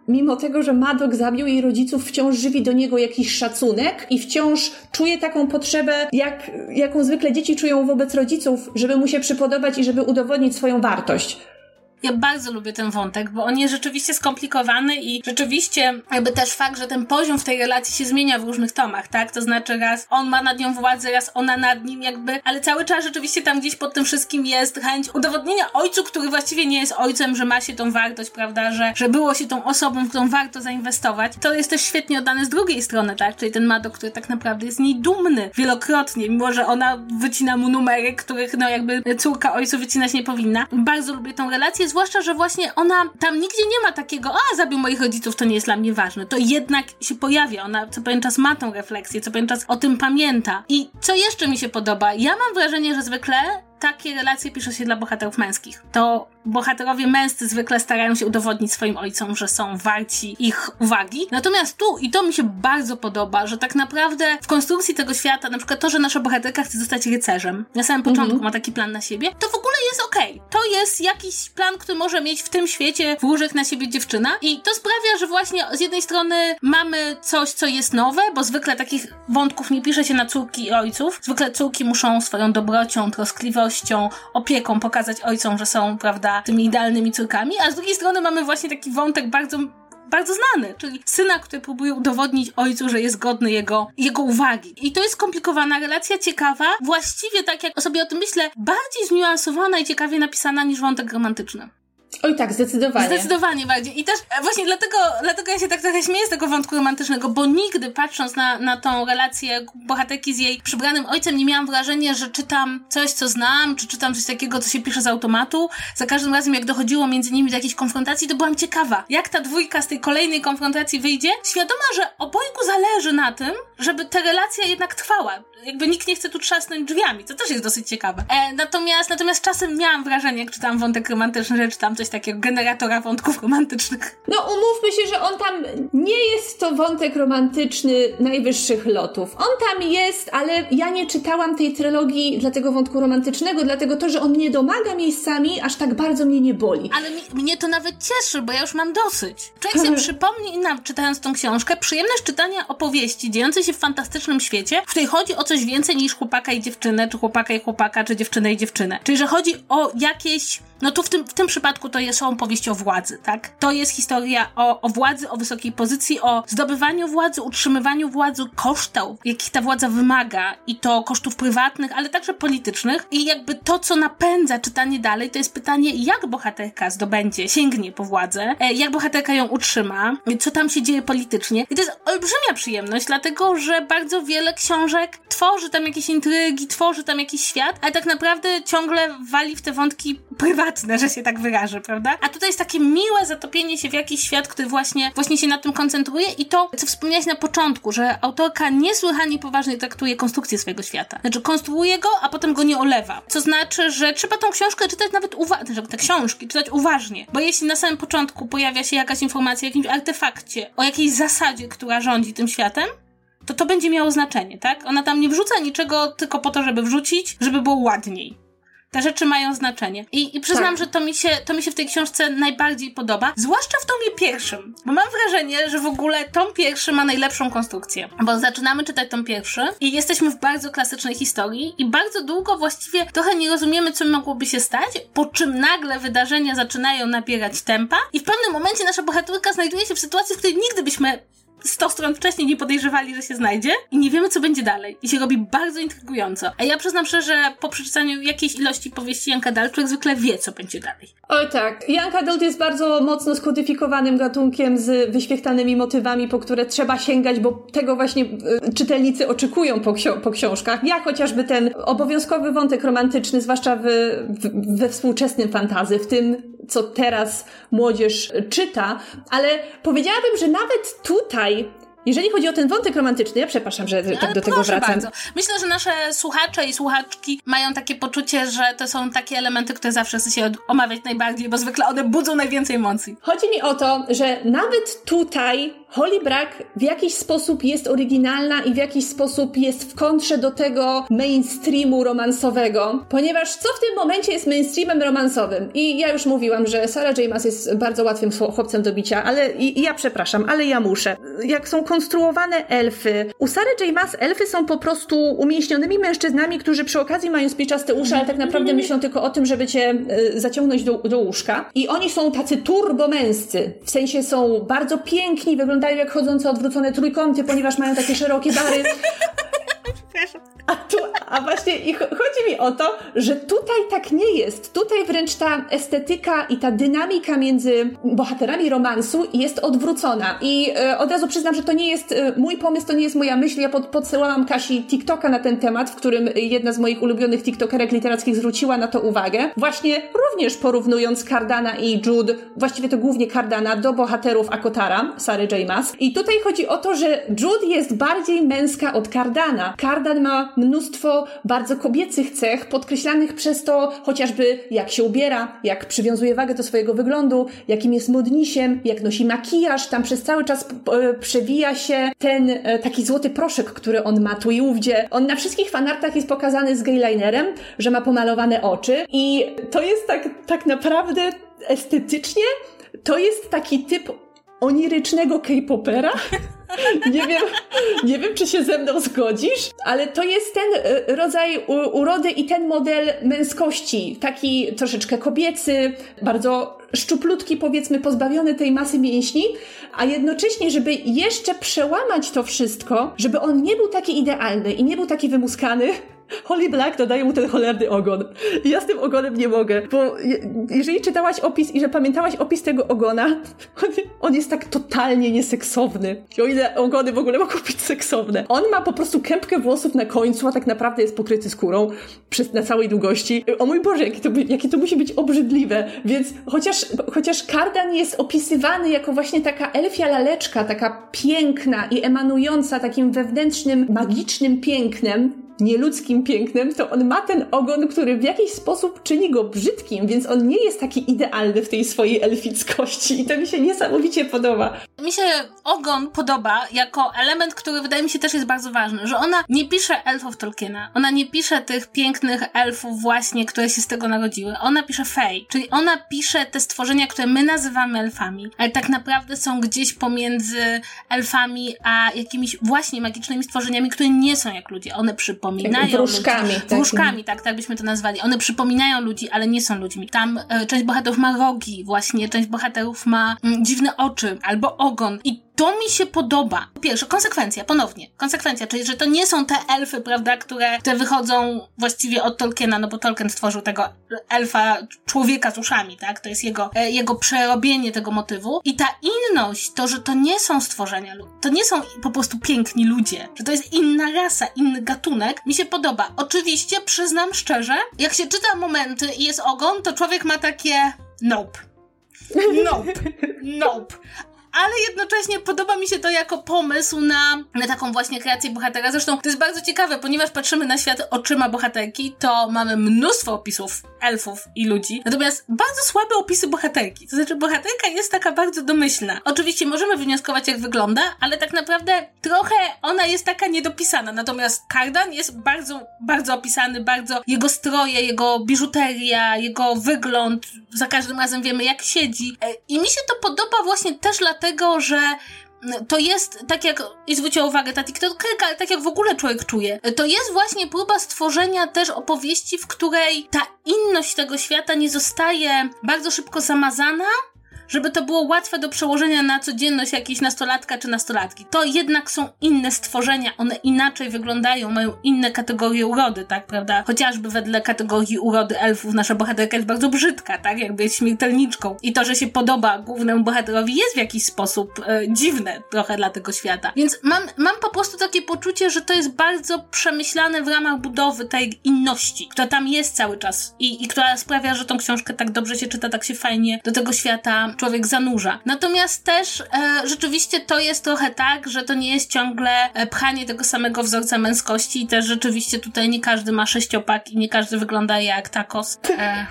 mimo tego, że Madok zabił jej rodziców, wciąż żywi do niego jakiś szacunek i wciąż czuje taką potrzebę, jak, jaką zwykle dzieci czują wobec rodziców, żeby mu się przypodobać i żeby udowodnić swoją wartość. Ja bardzo lubię ten wątek, bo on jest rzeczywiście skomplikowany i rzeczywiście jakby też fakt, że ten poziom w tej relacji się zmienia w różnych tomach, tak? To znaczy raz on ma nad nią władzę, raz ona nad nim jakby, ale cały czas rzeczywiście tam gdzieś pod tym wszystkim jest chęć udowodnienia ojcu, który właściwie nie jest ojcem, że ma się tą wartość, prawda? Że, że było się tą osobą, w którą warto zainwestować. To jest też świetnie oddane z drugiej strony, tak? Czyli ten Madok, który tak naprawdę jest niej dumny wielokrotnie, mimo że ona wycina mu numery, których no jakby córka ojcu wycinać nie powinna. Bardzo lubię tą relację, zwłaszcza, że właśnie ona tam nigdzie nie ma takiego, a zabił moich rodziców, to nie jest dla mnie ważne. To jednak się pojawia, ona co pewien czas ma tą refleksję, co pewien czas o tym pamięta. I co jeszcze mi się podoba? Ja mam wrażenie, że zwykle takie relacje pisze się dla bohaterów męskich. To bohaterowie męscy zwykle starają się udowodnić swoim ojcom, że są warci ich uwagi. Natomiast tu, i to mi się bardzo podoba, że tak naprawdę w konstrukcji tego świata, na przykład to, że nasza bohaterka chce zostać rycerzem, na samym początku mm -hmm. ma taki plan na siebie, to w ogóle jest okej. Okay. To jest jakiś plan, który może mieć w tym świecie włóżek na siebie dziewczyna i to sprawia, że właśnie z jednej strony mamy coś, co jest nowe, bo zwykle takich wątków nie pisze się na córki i ojców. Zwykle córki muszą swoją dobrocią, troskliwością, opieką pokazać ojcom, że są, prawda, tymi idealnymi córkami, a z drugiej strony mamy właśnie taki wątek bardzo bardzo znany, czyli syna, który próbuje udowodnić ojcu, że jest godny jego, jego uwagi. I to jest skomplikowana relacja, ciekawa, właściwie tak jak sobie o tym myślę, bardziej zniuansowana i ciekawie napisana niż wątek romantyczny. Oj tak, zdecydowanie. Zdecydowanie bardziej. I też e, właśnie dlatego, dlatego ja się tak trochę śmieję z tego wątku romantycznego, bo nigdy patrząc na, na tą relację bohaterki z jej przybranym ojcem, nie miałam wrażenia, że czytam coś, co znam, czy czytam coś takiego, co się pisze z automatu. Za każdym razem, jak dochodziło między nimi do jakiejś konfrontacji, to byłam ciekawa, jak ta dwójka z tej kolejnej konfrontacji wyjdzie, świadoma, że obojgu zależy na tym, żeby ta relacja jednak trwała. Jakby nikt nie chce tu trzasnąć drzwiami, co też jest dosyć ciekawe. E, natomiast, natomiast czasem miałam wrażenie, jak czytam wątek romantyczny, że czytam coś takiego generatora wątków romantycznych. No umówmy się, że on tam nie jest to wątek romantyczny najwyższych lotów. On tam jest, ale ja nie czytałam tej trylogii dla tego wątku romantycznego, dlatego to, że on mnie domaga miejscami, aż tak bardzo mnie nie boli. Ale mi, mnie to nawet cieszy, bo ja już mam dosyć. Człowiek sobie przypomni, nam, czytając tą książkę, przyjemność czytania opowieści dziejącej się w fantastycznym świecie, w której chodzi o coś więcej niż chłopaka i dziewczynę, czy chłopaka i chłopaka, czy dziewczynę i dziewczynę. Czyli, że chodzi o jakieś no tu w tym, w tym przypadku to jest opowieść o władzy, tak? To jest historia o, o władzy, o wysokiej pozycji, o zdobywaniu władzy, utrzymywaniu władzy, kosztów, jakich ta władza wymaga i to kosztów prywatnych, ale także politycznych i jakby to, co napędza czytanie dalej, to jest pytanie, jak bohaterka zdobędzie, sięgnie po władzę, e, jak bohaterka ją utrzyma, co tam się dzieje politycznie. I to jest olbrzymia przyjemność, dlatego, że bardzo wiele książek tworzy tam jakieś intrygi, tworzy tam jakiś świat, ale tak naprawdę ciągle wali w te wątki prywatne, że się tak wyrażę, prawda? A tutaj jest takie miłe zatopienie się w jakiś świat, który właśnie, właśnie się na tym koncentruje i to, co wspomniałaś na początku, że autorka niesłychanie poważnie traktuje konstrukcję swojego świata. Znaczy, konstruuje go, a potem go nie olewa. Co znaczy, że trzeba tą książkę czytać nawet uważnie, znaczy, te książki czytać uważnie, bo jeśli na samym początku pojawia się jakaś informacja o jakimś artefakcie, o jakiejś zasadzie, która rządzi tym światem, to to będzie miało znaczenie, tak? Ona tam nie wrzuca niczego tylko po to, żeby wrzucić, żeby było ładniej. Te rzeczy mają znaczenie. I, i przyznam, tak. że to mi, się, to mi się w tej książce najbardziej podoba, zwłaszcza w tomie pierwszym, bo mam wrażenie, że w ogóle tom pierwszy ma najlepszą konstrukcję. Bo zaczynamy czytać tom pierwszy i jesteśmy w bardzo klasycznej historii i bardzo długo właściwie trochę nie rozumiemy, co mogłoby się stać, po czym nagle wydarzenia zaczynają napierać tempa i w pewnym momencie nasza bohaterka znajduje się w sytuacji, w której nigdy byśmy 100 stron wcześniej nie podejrzewali, że się znajdzie i nie wiemy, co będzie dalej. I się robi bardzo intrygująco. A ja przyznam szczerze, po przeczytaniu jakiejś ilości powieści Janka Dal, człowiek zwykle wie, co będzie dalej. Oj tak. Young Adult jest bardzo mocno skodyfikowanym gatunkiem z wyświechtanymi motywami, po które trzeba sięgać, bo tego właśnie y, czytelnicy oczekują po, ksio- po książkach. Jak chociażby ten obowiązkowy wątek romantyczny, zwłaszcza w, w, we współczesnym fantazy, w tym co teraz młodzież czyta, ale powiedziałabym, że nawet tutaj jeżeli chodzi o ten wątek romantyczny, ja przepraszam, że tak do tego wracam. Bardzo. Myślę, że nasze słuchacze i słuchaczki mają takie poczucie, że to są takie elementy, które zawsze chce się omawiać najbardziej, bo zwykle one budzą najwięcej emocji. Chodzi mi o to, że nawet tutaj Holly Brack w jakiś sposób jest oryginalna i w jakiś sposób jest w kontrze do tego mainstreamu romansowego, ponieważ co w tym momencie jest mainstreamem romansowym? I ja już mówiłam, że Sarah J. Maas jest bardzo łatwym chłopcem do bicia, ale i, i ja przepraszam, ale ja muszę. Jak są konstruowane elfy. U Sary J. Maas elfy są po prostu umieśnionymi mężczyznami, którzy przy okazji mają spiczaste uszy, ale tak naprawdę myślą tylko o tym, żeby cię y, zaciągnąć do, do łóżka. I oni są tacy turbomęscy. W sensie są bardzo piękni, wyglądają jak chodzące odwrócone trójkąty, ponieważ mają takie szerokie bary. A, tu, a właśnie i chodzi mi o to, że tutaj tak nie jest. Tutaj wręcz ta estetyka i ta dynamika między bohaterami romansu jest odwrócona. I e, od razu przyznam, że to nie jest e, mój pomysł, to nie jest moja myśl. Ja pod, podsyłałam Kasi TikToka na ten temat, w którym jedna z moich ulubionych TikTokerek literackich zwróciła na to uwagę. Właśnie również porównując Cardana i Jude, właściwie to głównie Cardana, do bohaterów Akotara, Sary J. I tutaj chodzi o to, że Jude jest bardziej męska od Cardana. Cardan ma mnóstwo bardzo kobiecych cech, podkreślanych przez to chociażby jak się ubiera, jak przywiązuje wagę do swojego wyglądu, jakim jest modnisiem, jak nosi makijaż, tam przez cały czas przewija się ten e, taki złoty proszek, który on ma tu i ówdzie. On na wszystkich fanartach jest pokazany z gaylinerem, że ma pomalowane oczy i to jest tak, tak naprawdę estetycznie to jest taki typ onirycznego K-popera. Nie wiem, nie wiem, czy się ze mną zgodzisz, ale to jest ten e, rodzaj urody i ten model męskości. Taki troszeczkę kobiecy, bardzo szczuplutki, powiedzmy, pozbawiony tej masy mięśni, a jednocześnie, żeby jeszcze przełamać to wszystko, żeby on nie był taki idealny i nie był taki wymuskany, Holly Black dodaje mu ten cholerny ogon. I ja z tym ogonem nie mogę, bo jeżeli czytałaś opis i że pamiętałaś opis tego ogona, on, jest tak totalnie nieseksowny. I o ile ogony w ogóle mogą być seksowne. On ma po prostu kępkę włosów na końcu, a tak naprawdę jest pokryty skórą przez, na całej długości. O mój Boże, jakie to, jakie to musi być obrzydliwe. Więc chociaż, chociaż Kardan jest opisywany jako właśnie taka elfia laleczka, taka piękna i emanująca takim wewnętrznym, magicznym pięknem, nieludzkim pięknem, to on ma ten ogon, który w jakiś sposób czyni go brzydkim, więc on nie jest taki idealny w tej swojej elfickości i to mi się niesamowicie podoba. Mi się ogon podoba jako element, który wydaje mi się też jest bardzo ważny, że ona nie pisze elfów Tolkiena, ona nie pisze tych pięknych elfów właśnie, które się z tego narodziły, ona pisze fej, czyli ona pisze te stworzenia, które my nazywamy elfami, ale tak naprawdę są gdzieś pomiędzy elfami a jakimiś właśnie magicznymi stworzeniami, które nie są jak ludzie. One przypominają Wróżkami. ludzi. Wróżkami, tak, tak byśmy to nazwali. One przypominają ludzi, ale nie są ludźmi. Tam e, część bohaterów ma rogi, właśnie, część bohaterów ma mm, dziwne oczy albo ogon. I to mi się podoba. Pierwsze, konsekwencja, ponownie. Konsekwencja, czyli że to nie są te elfy, prawda, które, które wychodzą właściwie od Tolkiena, no bo Tolkien stworzył tego elfa, człowieka z uszami, tak? To jest jego, e, jego przerobienie tego motywu. I ta inność, to, że to nie są stworzenia, to nie są po prostu piękni ludzie, że to jest inna rasa, inny gatunek, mi się podoba. Oczywiście, przyznam szczerze, jak się czyta momenty i jest ogon, to człowiek ma takie nope. Nope. Nope ale jednocześnie podoba mi się to jako pomysł na, na taką właśnie kreację bohatera. Zresztą to jest bardzo ciekawe, ponieważ patrzymy na świat oczyma bohaterki, to mamy mnóstwo opisów elfów i ludzi, natomiast bardzo słabe opisy bohaterki. To znaczy, bohaterka jest taka bardzo domyślna. Oczywiście możemy wnioskować, jak wygląda, ale tak naprawdę trochę ona jest taka niedopisana. Natomiast Kardan jest bardzo, bardzo opisany, bardzo jego stroje, jego biżuteria, jego wygląd, za każdym razem wiemy, jak siedzi. E, I mi się to podoba właśnie też dlatego, że to jest, tak jak, i zwróciła uwagę ta TikTokerka, tak jak w ogóle człowiek czuje, to jest właśnie próba stworzenia też opowieści, w której ta inność tego świata nie zostaje bardzo szybko zamazana, żeby to było łatwe do przełożenia na codzienność jakiejś nastolatka czy nastolatki. To jednak są inne stworzenia, one inaczej wyglądają, mają inne kategorie urody, tak, prawda? Chociażby wedle kategorii urody elfów nasza bohaterka jest bardzo brzydka, tak, jakby jest śmiertelniczką. I to, że się podoba głównemu bohaterowi jest w jakiś sposób e, dziwne trochę dla tego świata. Więc mam, mam po prostu takie poczucie, że to jest bardzo przemyślane w ramach budowy tej inności, która tam jest cały czas i, i która sprawia, że tą książkę tak dobrze się czyta, tak się fajnie do tego świata człowiek zanurza. Natomiast też e, rzeczywiście to jest trochę tak, że to nie jest ciągle e, pchanie tego samego wzorca męskości i też rzeczywiście tutaj nie każdy ma sześciopak i nie każdy wygląda jak tacos. E,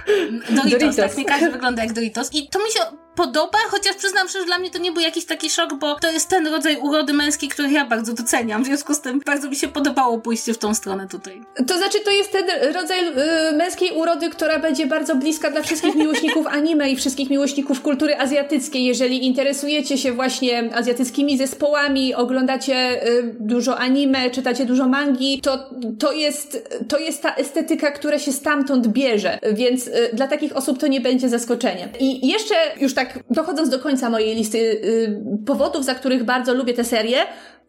Doritos, Doritos. tak, nie każdy wygląda jak Doritos. I to mi się podoba, chociaż przyznam szczerze, dla mnie to nie był jakiś taki szok, bo to jest ten rodzaj urody męskiej, który ja bardzo doceniam. W związku z tym bardzo mi się podobało pójście w tą stronę tutaj. To znaczy, to jest ten rodzaj y, męskiej urody, która będzie bardzo bliska dla wszystkich miłośników anime i wszystkich miłośników kultury azjatyckiej. Jeżeli interesujecie się właśnie azjatyckimi zespołami, oglądacie y, dużo anime, czytacie dużo mangi, to, to, jest, to jest ta estetyka, która się stamtąd bierze. Więc y, dla takich osób to nie będzie zaskoczeniem. I jeszcze już tak tak dochodząc do końca mojej listy y, powodów, za których bardzo lubię tę serię,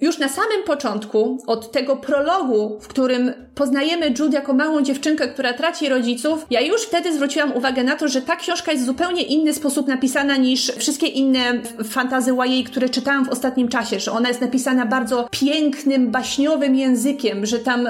już na samym początku, od tego prologu, w którym poznajemy Jude jako małą dziewczynkę, która traci rodziców, ja już wtedy zwróciłam uwagę na to, że ta książka jest w zupełnie inny sposób napisana niż wszystkie inne fantazy YA, które czytałam w ostatnim czasie, że ona jest napisana bardzo pięknym, baśniowym językiem, że tam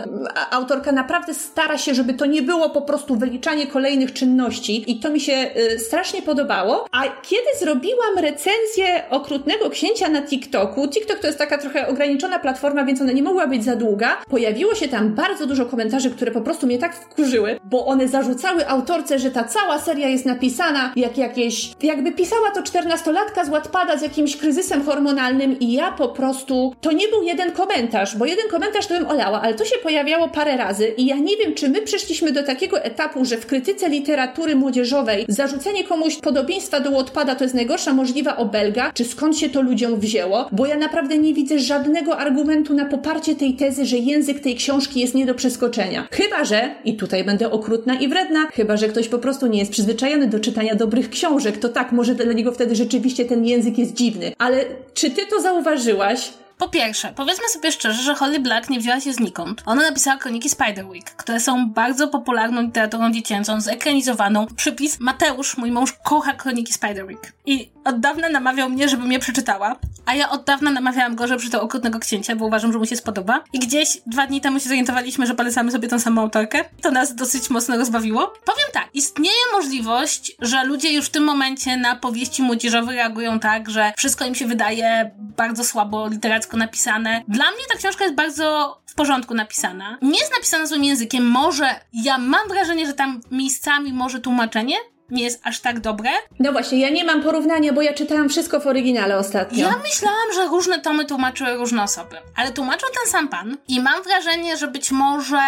autorka naprawdę stara się, żeby to nie było po prostu wyliczanie kolejnych czynności i to mi się y, strasznie podobało. A kiedy zrobiłam recenzję Okrutnego Księcia na TikToku, TikTok to jest taka trochę ograniczona platforma, więc ona nie mogła być za długa. Pojawiło się tam bardzo dużo komentarzy, które po prostu mnie tak wkurzyły, bo one zarzucały autorce, że ta cała seria jest napisana jak jakieś, jakby pisała to czternastolatka z Wattpada z jakimś kryzysem hormonalnym i ja po prostu, to nie był jeden komentarz, bo jeden komentarz to bym olała, ale to się pojawiało parę razy i ja nie wiem, czy my przeszliśmy do takiego etapu, że w krytyce literatury młodzieżowej zarzucenie komuś podobieństwa do Wattpada to jest najgorsza możliwa obelga, czy skąd się to ludziom wzięło, bo ja naprawdę nie widzę żadnych żadnego argumentu na poparcie tej tezy, że język tej książki jest nie do przeskoczenia. Chyba, że, i tutaj będę okrutna i wredna, chyba, że ktoś po prostu nie jest przyzwyczajony do czytania dobrych książek, to tak, może dla niego wtedy rzeczywiście ten język jest dziwny. Ale czy ty to zauważyłaś? Po pierwsze, powiedzmy sobie szczerze, że Holly Black nie wzięła się znikąd. Ona napisała kroniki Spiderwick, które są bardzo popularną literaturą dziecięcą, zekranizowaną. Przypis Mateusz, mój mąż, kocha kroniki Spiderwick. I od dawna namawiał mnie, żebym je przeczytała, a ja od dawna namawiałam go, żeby przeczytał Okrutnego Księcia, bo uważam, że mu się spodoba. I gdzieś dwa dni temu się zorientowaliśmy, że polecamy sobie tą samą autorkę. To nas dosyć mocno rozbawiło. Powiem tak, istnieje możliwość, że ludzie już w tym momencie na powieści młodzieżowe reagują tak, że wszystko im się wydaje bardzo słabo literacko napisane. Dla mnie ta książka jest bardzo porządku napisana. Nie jest napisana złym językiem. Może ja mam wrażenie, że tam miejscami może tłumaczenie nie jest aż tak dobre. No właśnie, ja nie mam porównania, bo ja czytałam wszystko w oryginale ostatnio. Ja myślałam, że różne tomy tłumaczyły różne osoby, ale tłumaczył ten sam pan i mam wrażenie, że być może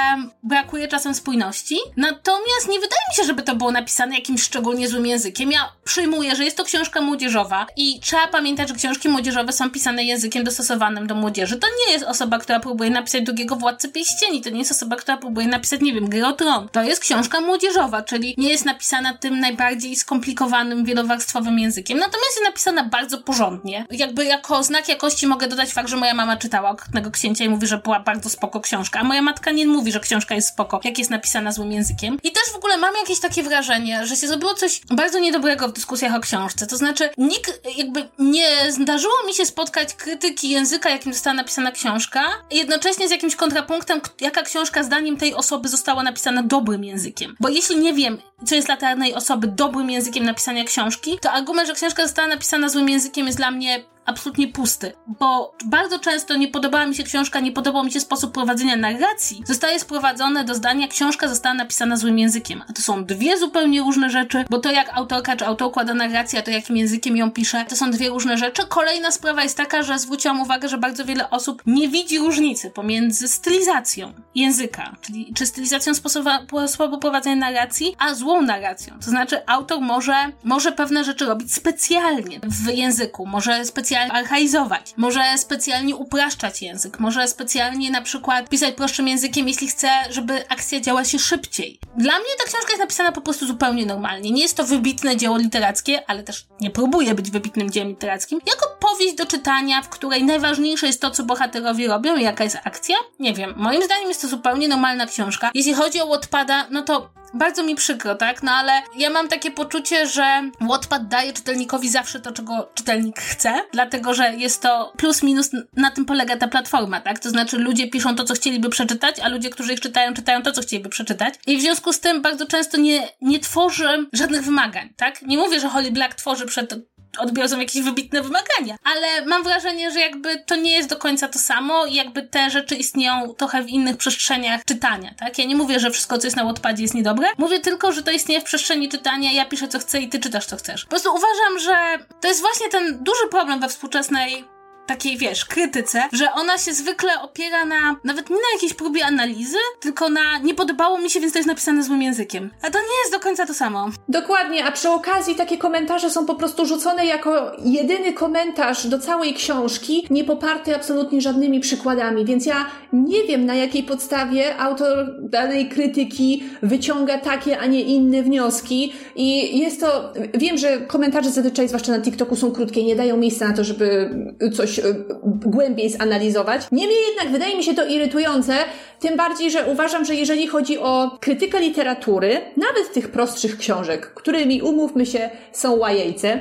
brakuje czasem spójności. Natomiast nie wydaje mi się, żeby to było napisane jakimś szczególnie złym językiem. Ja przyjmuję, że jest to książka młodzieżowa i trzeba pamiętać, że książki młodzieżowe są pisane językiem dostosowanym do młodzieży. To nie jest osoba, która próbuje napisać drugiego Władcę Pieścieni, to nie jest osoba, która próbuje napisać, nie wiem, Gry o Tron. To jest książka młodzieżowa, czyli nie jest napisana tym najbardziej skomplikowanym, wielowarstwowym językiem. Natomiast jest napisana bardzo porządnie. Jakby jako znak jakości mogę dodać fakt, że moja mama czytała Okrutnego Księcia i mówi, że była bardzo spoko książka, a moja matka nie mówi, że książka jest spoko, jak jest napisana złym językiem. I też w ogóle mam jakieś takie wrażenie, że się zrobiło coś bardzo niedobrego w dyskusjach o książce. To znaczy, nikt jakby nie zdarzyło mi się spotkać krytyki języka, jakim została napisana książka, jednocześnie z jakimś kontrapunktem, jaka książka zdaniem tej osoby została napisana dobrym językiem. Bo jeśli nie wiem, co jest dla danej osoby dobrym językiem napisania książki, to argument, że książka została napisana złym językiem jest dla mnie absolutnie pusty, bo bardzo często nie podobała mi się książka, nie podobał mi się sposób prowadzenia narracji, zostaje sprowadzone do zdania, książka została napisana złym językiem. A to są dwie zupełnie różne rzeczy, bo to jak autorka czy autor układa narrację, a to jakim językiem ją pisze, to są dwie różne rzeczy. Kolejna sprawa jest taka, że zwróciłam uwagę, że bardzo wiele osób nie widzi różnicy pomiędzy stylizacją języka, czyli czy stylizacją sposobu, sposobu prowadzenia narracji, a złą narracją. To znaczy autor może, może pewne rzeczy robić specjalnie w języku, może specjalnie specjalnie archaizować, może specjalnie upraszczać język, może specjalnie na przykład pisać prostszym językiem, jeśli chce, żeby akcja działa się szybciej. Dla mnie ta książka jest napisana po prostu zupełnie normalnie. Nie jest to wybitne dzieło literackie, ale też nie próbuje być wybitnym dziełem literackim. Jako powieść do czytania, w której najważniejsze jest to, co bohaterowie robią i jaka jest akcja. Nie wiem, moim zdaniem jest to zupełnie normalna książka. Jeśli chodzi o Wattpada, no to bardzo mi przykro, tak? No ale ja mam takie poczucie, że Wattpad daje czytelnikowi zawsze to, czego czytelnik chce, dlatego że jest to plus minus, na tym polega ta platforma, tak? To znaczy ludzie piszą to, co chcieliby przeczytać, a ludzie, którzy ich czytają, czytają to, co chcieliby przeczytać. I w związku z tym bardzo często nie, nie tworzy żadnych wymagań, tak? Nie mówię, że Holly Black tworzy przed odbiorcom jakieś wybitne wymagania. Ale mam wrażenie, że jakby to nie jest do końca to samo i jakby te rzeczy istnieją trochę w innych przestrzeniach czytania, tak? Ja nie mówię, że wszystko, co jest na Wattpadzie jest niedobre. Mówię tylko, że to istnieje w przestrzeni czytania, ja piszę co chcę i ty czytasz co chcesz. Po prostu uważam, że to jest właśnie ten duży problem we współczesnej takiej, wiesz, krytyce, że ona się zwykle opiera na, nawet nie na jakiejś próbie analizy, tylko na nie podobało mi się, więc to jest napisane złym językiem. A to nie jest do końca to samo. Dokładnie, a przy okazji takie komentarze są po prostu rzucone jako jedyny komentarz do całej książki, nie poparty absolutnie żadnymi przykładami, więc ja nie wiem na jakiej podstawie autor danej krytyki wyciąga takie, a nie inne wnioski i jest to, wiem, że komentarze zazwyczaj, zwłaszcza na TikToku są krótkie, nie dają miejsca na to, żeby coś Y, głębiej zanalizować. Niemniej jednak wydaje mi się to irytujące, tym bardziej, że uważam, że jeżeli chodzi o krytykę literatury, nawet tych prostszych książek, którymi umówmy się są łajejce,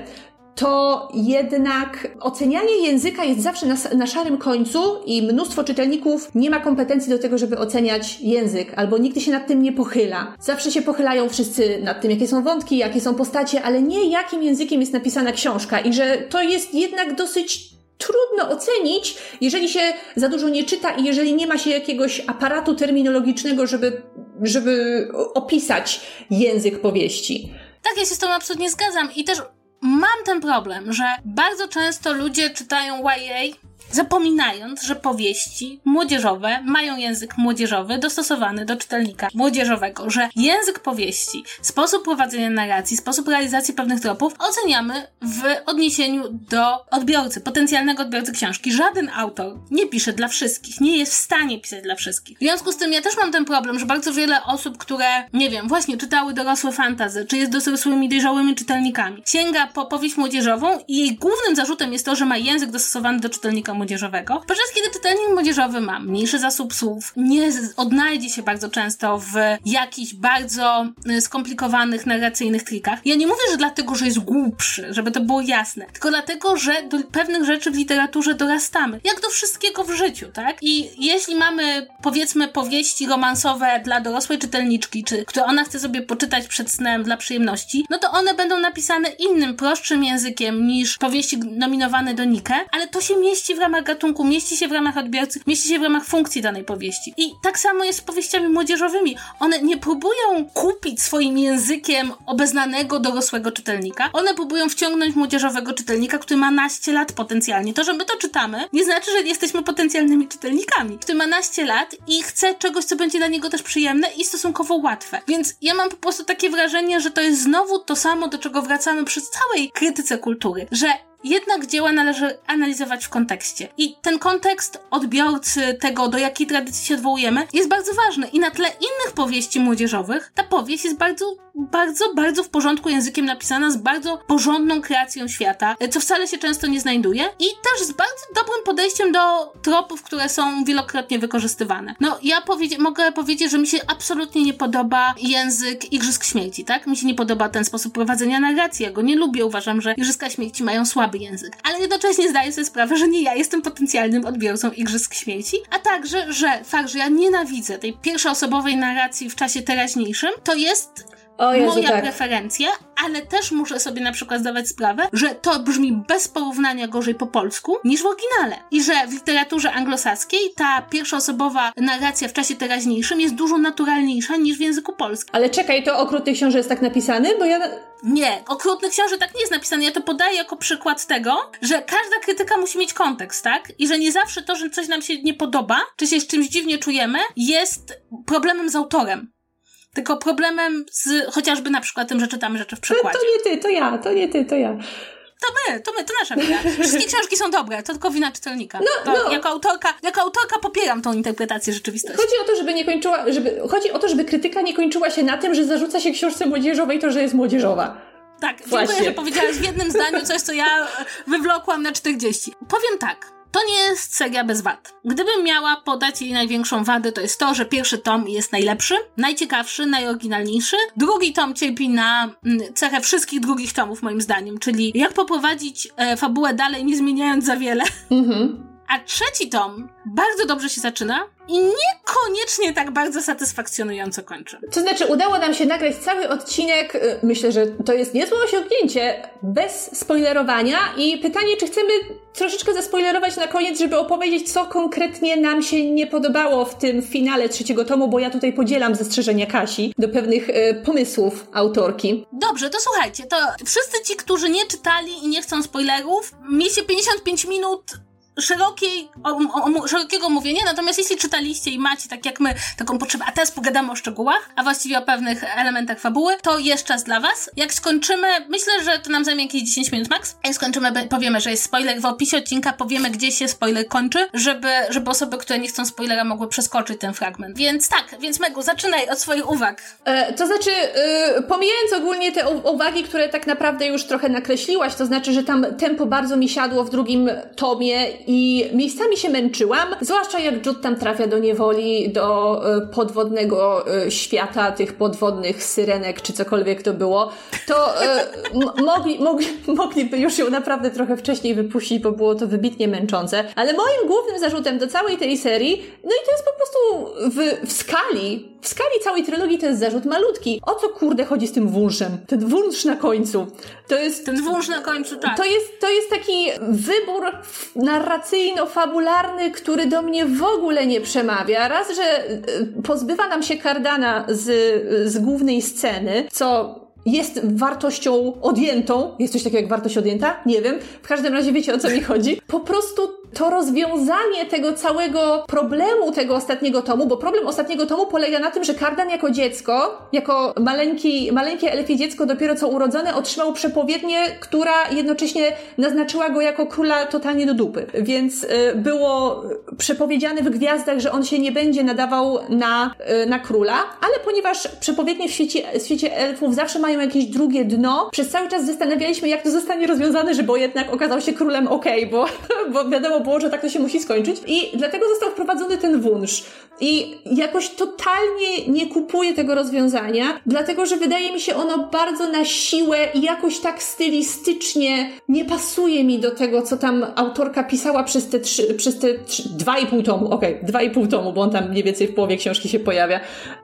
to jednak ocenianie języka jest zawsze na, na, szarym końcu i mnóstwo czytelników nie ma kompetencji do tego, żeby oceniać język, albo nigdy się nad tym nie pochyla. Zawsze się pochylają wszyscy nad tym, jakie są wątki, jakie są postacie, ale nie jakim językiem jest napisana książka i że to jest jednak dosyć trudno ocenić, jeżeli się za dużo nie czyta i jeżeli nie ma się jakiegoś aparatu terminologicznego, żeby, żeby opisać język powieści. Tak, ja się z tym absolutnie zgadzam i też mam ten problem, że bardzo często ludzie czytają YA zapominając, że powieści młodzieżowe mają język młodzieżowy dostosowany do czytelnika młodzieżowego, że język powieści, sposób prowadzenia narracji, sposób realizacji pewnych tropów oceniamy w odniesieniu do odbiorcy, potencjalnego odbiorcy książki. Żaden autor nie pisze dla wszystkich, nie jest w stanie pisać dla wszystkich. W związku z tym ja też mam ten problem, że bardzo wiele osób, które, nie wiem, właśnie czytały dorosłe fantazy, czy jest dorosłymi, dojrzałymi czytelnikami, sięga po powieść młodzieżową i jej głównym zarzutem jest to, że ma język dostosowany do czytelnika młodzieżowego. Podczas kiedy czytelnik młodzieżowy ma mniejszy zasób słów, nie odnajdzie się bardzo często w jakichś bardzo y, skomplikowanych narracyjnych trikach. Ja nie mówię, że dlatego, że jest głupszy, żeby to było jasne, tylko dlatego, że do pewnych rzeczy w literaturze dorastamy. Jak do wszystkiego w życiu, tak? I jeśli mamy, powiedzmy, powieści romansowe dla dorosłej czytelniczki, czy które ona chce sobie poczytać przed snem dla przyjemności, no to one będą napisane innym, prostszym językiem niż powieści nominowane do Nike, ale to się mieści w ramach gatunku, mieści się w ramach odbiorcy, mieści się w ramach funkcji danej powieści. I tak samo jest z powieściami młodzieżowymi. One nie próbują kupić swoim językiem obeznanego dorosłego czytelnika. One próbują wciągnąć młodzieżowego czytelnika, który ma naście lat potencjalnie. To, że my to czytamy, nie znaczy, że jesteśmy potencjalnymi czytelnikami. Który ma naście lat i chce czegoś, co będzie dla niego też przyjemne i stosunkowo łatwe. Więc ja mam po prostu takie wrażenie, że to jest znowu to samo, do czego wracamy przy całej krytyce kultury, że jednak dzieła należy analizować w kontekście. I ten kontekst odbiorcy tego, do jakiej tradycji się odwołujemy, jest bardzo ważny. I na tle innych powieści młodzieżowych, ta powieść jest bardzo, bardzo, bardzo w porządku językiem napisana, z bardzo porządną kreacją świata, co wcale się często nie znajduje. I też z bardzo dobrym podejściem do tropów, które są wielokrotnie wykorzystywane. No, ja mogę powiedzieć, że mi się absolutnie nie podoba język Igrzysk Śmierci, tak? Mi się nie podoba ten sposób prowadzenia narracji. Ja go nie lubię. Uważam, że Igrzyska Śmierci mają słaby język. Ale jednocześnie zdaję sobie sprawę, że nie ja jestem potencjalnym odbiorcą Igrzysk Śmierci, a także, że fakt, że ja nienawidzę tej pierwszoosobowej narracji w czasie teraźniejszym, to jest o Jezu, moja tak. preferencja, ale też muszę sobie na przykład zdawać sprawę, że to brzmi bez porównania gorzej po polsku niż w oryginale. I że w literaturze anglosaskiej ta pierwszoosobowa narracja w czasie teraźniejszym jest dużo naturalniejsza niż w języku polskim. Ale czekaj, to okrutny książę jest tak napisany? Bo ja... Nie, okrutny książę tak nie jest napisany. Ja to podaję jako przykład tego, że każda krytyka musi mieć kontekst, tak? I że nie zawsze to, że coś nam się nie podoba, czy się z czymś dziwnie czujemy, jest problemem z autorem tylko problemem z chociażby na przykład tym, że czytamy rzeczy w przekładzie. To, to nie ty, to ja, to nie ty, to ja. To my, to my, to nasza wina. Wszystkie książki są dobre, to tylko wina czytelnika. No, no. Jako, autorka, jako autorka popieram tą interpretację rzeczywistości. Chodzi o to, żeby nie kończyła, żeby, chodzi o to, żeby krytyka nie kończyła się na tym, że zarzuca się książce młodzieżowej to, że jest młodzieżowa. Tak, Właśnie. dziękuję, że powiedziałaś w jednym zdaniu coś, co ja wywlokłam na 40. Powiem tak, to nie jest seria bez wad. Gdybym miała podać jej największą wadę, to jest to, że pierwszy tom jest najlepszy, najciekawszy, najoryginalniejszy. Drugi tom cierpi na mm, cechę wszystkich drugich tomów, moim zdaniem, czyli jak poprowadzić e, fabułę dalej, nie zmieniając za wiele. Mhm. A trzeci tom bardzo dobrze się zaczyna i niekoniecznie tak bardzo satysfakcjonująco kończy. To znaczy, udało nam się nagrać cały odcinek, y, myślę, że to jest niezłe osiągnięcie, bez spoilerowania i pytanie, czy chcemy troszeczkę zaspoilerować na koniec, żeby opowiedzieć, co konkretnie nam się nie podobało w tym finale trzeciego tomu, bo ja tutaj podzielam zastrzeżenia Kasi do pewnych y, pomysłów autorki. Dobrze, to słuchajcie, to wszyscy ci, którzy nie czytali i nie chcą spoilerów, mieliście 55 minut szerokiej, o, o, szerokiego mówienia, natomiast jeśli czytaliście i macie, tak jak my, taką potrzebę, a teraz pogadamy o szczegółach, a właściwie o pewnych elementach fabuły, to jest czas dla was. Jak skończymy, myślę, że to nam zajmie jakieś 10 minut max. Jak skończymy, powiemy, że jest spoiler w opisie odcinka, powiemy, gdzie się spoiler kończy, żeby, żeby osoby, które nie chcą spoilera, mogły przeskoczyć ten fragment. Więc tak, więc Megu, zaczynaj od swoich uwag. E, to znaczy, e, pomijając ogólnie te uwagi, które tak naprawdę już trochę nakreśliłaś, to znaczy, że tam tempo bardzo mi siadło w drugim tomie i miejscami się męczyłam, zwłaszcza jak Jude tam trafia do niewoli, do e, podwodnego e, świata tych podwodnych syrenek, czy cokolwiek to było, to e, mogli, mogli, mogliby już ją naprawdę trochę wcześniej wypuścić, bo było to wybitnie męczące. Ale moim głównym zarzutem do całej tej serii, no i to jest po prostu w, w skali w skali całej trylogii to jest zarzut malutki. O co kurde chodzi z tym wunszem? Ten wunsz na końcu. To jest... Ten wunsz na końcu, tak. To jest, to jest taki wybór narracyjno-fabularny, który do mnie w ogóle nie przemawia. Raz, że y, pozbywa nam się Kardana z, z głównej sceny, co jest wartością odjętą. Jest coś takiego jak wartość odjęta? Nie wiem. W każdym razie wiecie o co mi chodzi. Po prostu to rozwiązanie tego całego problemu tego ostatniego tomu, bo problem ostatniego tomu polega na tym, że Kardan jako dziecko, jako maleńki, maleńkie elfie dziecko dopiero co urodzone, otrzymał przepowiednię, która jednocześnie naznaczyła go jako króla totalnie do dupy. Więc y, było przepowiedziane w gwiazdach, że on się nie będzie nadawał na, y, na króla, ale ponieważ przepowiednie w świecie, w świecie elfów zawsze mają jakieś drugie dno, przez cały czas zastanawialiśmy, jak to zostanie rozwiązane, żeby jednak okazał się królem okej, okay, bo, bo wiadomo było, że tak to się musi skończyć. I dlatego został wprowadzony ten wunsz. I jakoś totalnie nie kupuję tego rozwiązania, dlatego że wydaje mi się ono bardzo na siłę i jakoś tak stylistycznie nie pasuje mi do tego, co tam autorka pisała przez te trzy, przez te trzy, dwa i pół tomu. Okej, okay, dwa i pół tomu, bo on tam mniej więcej w połowie książki się pojawia.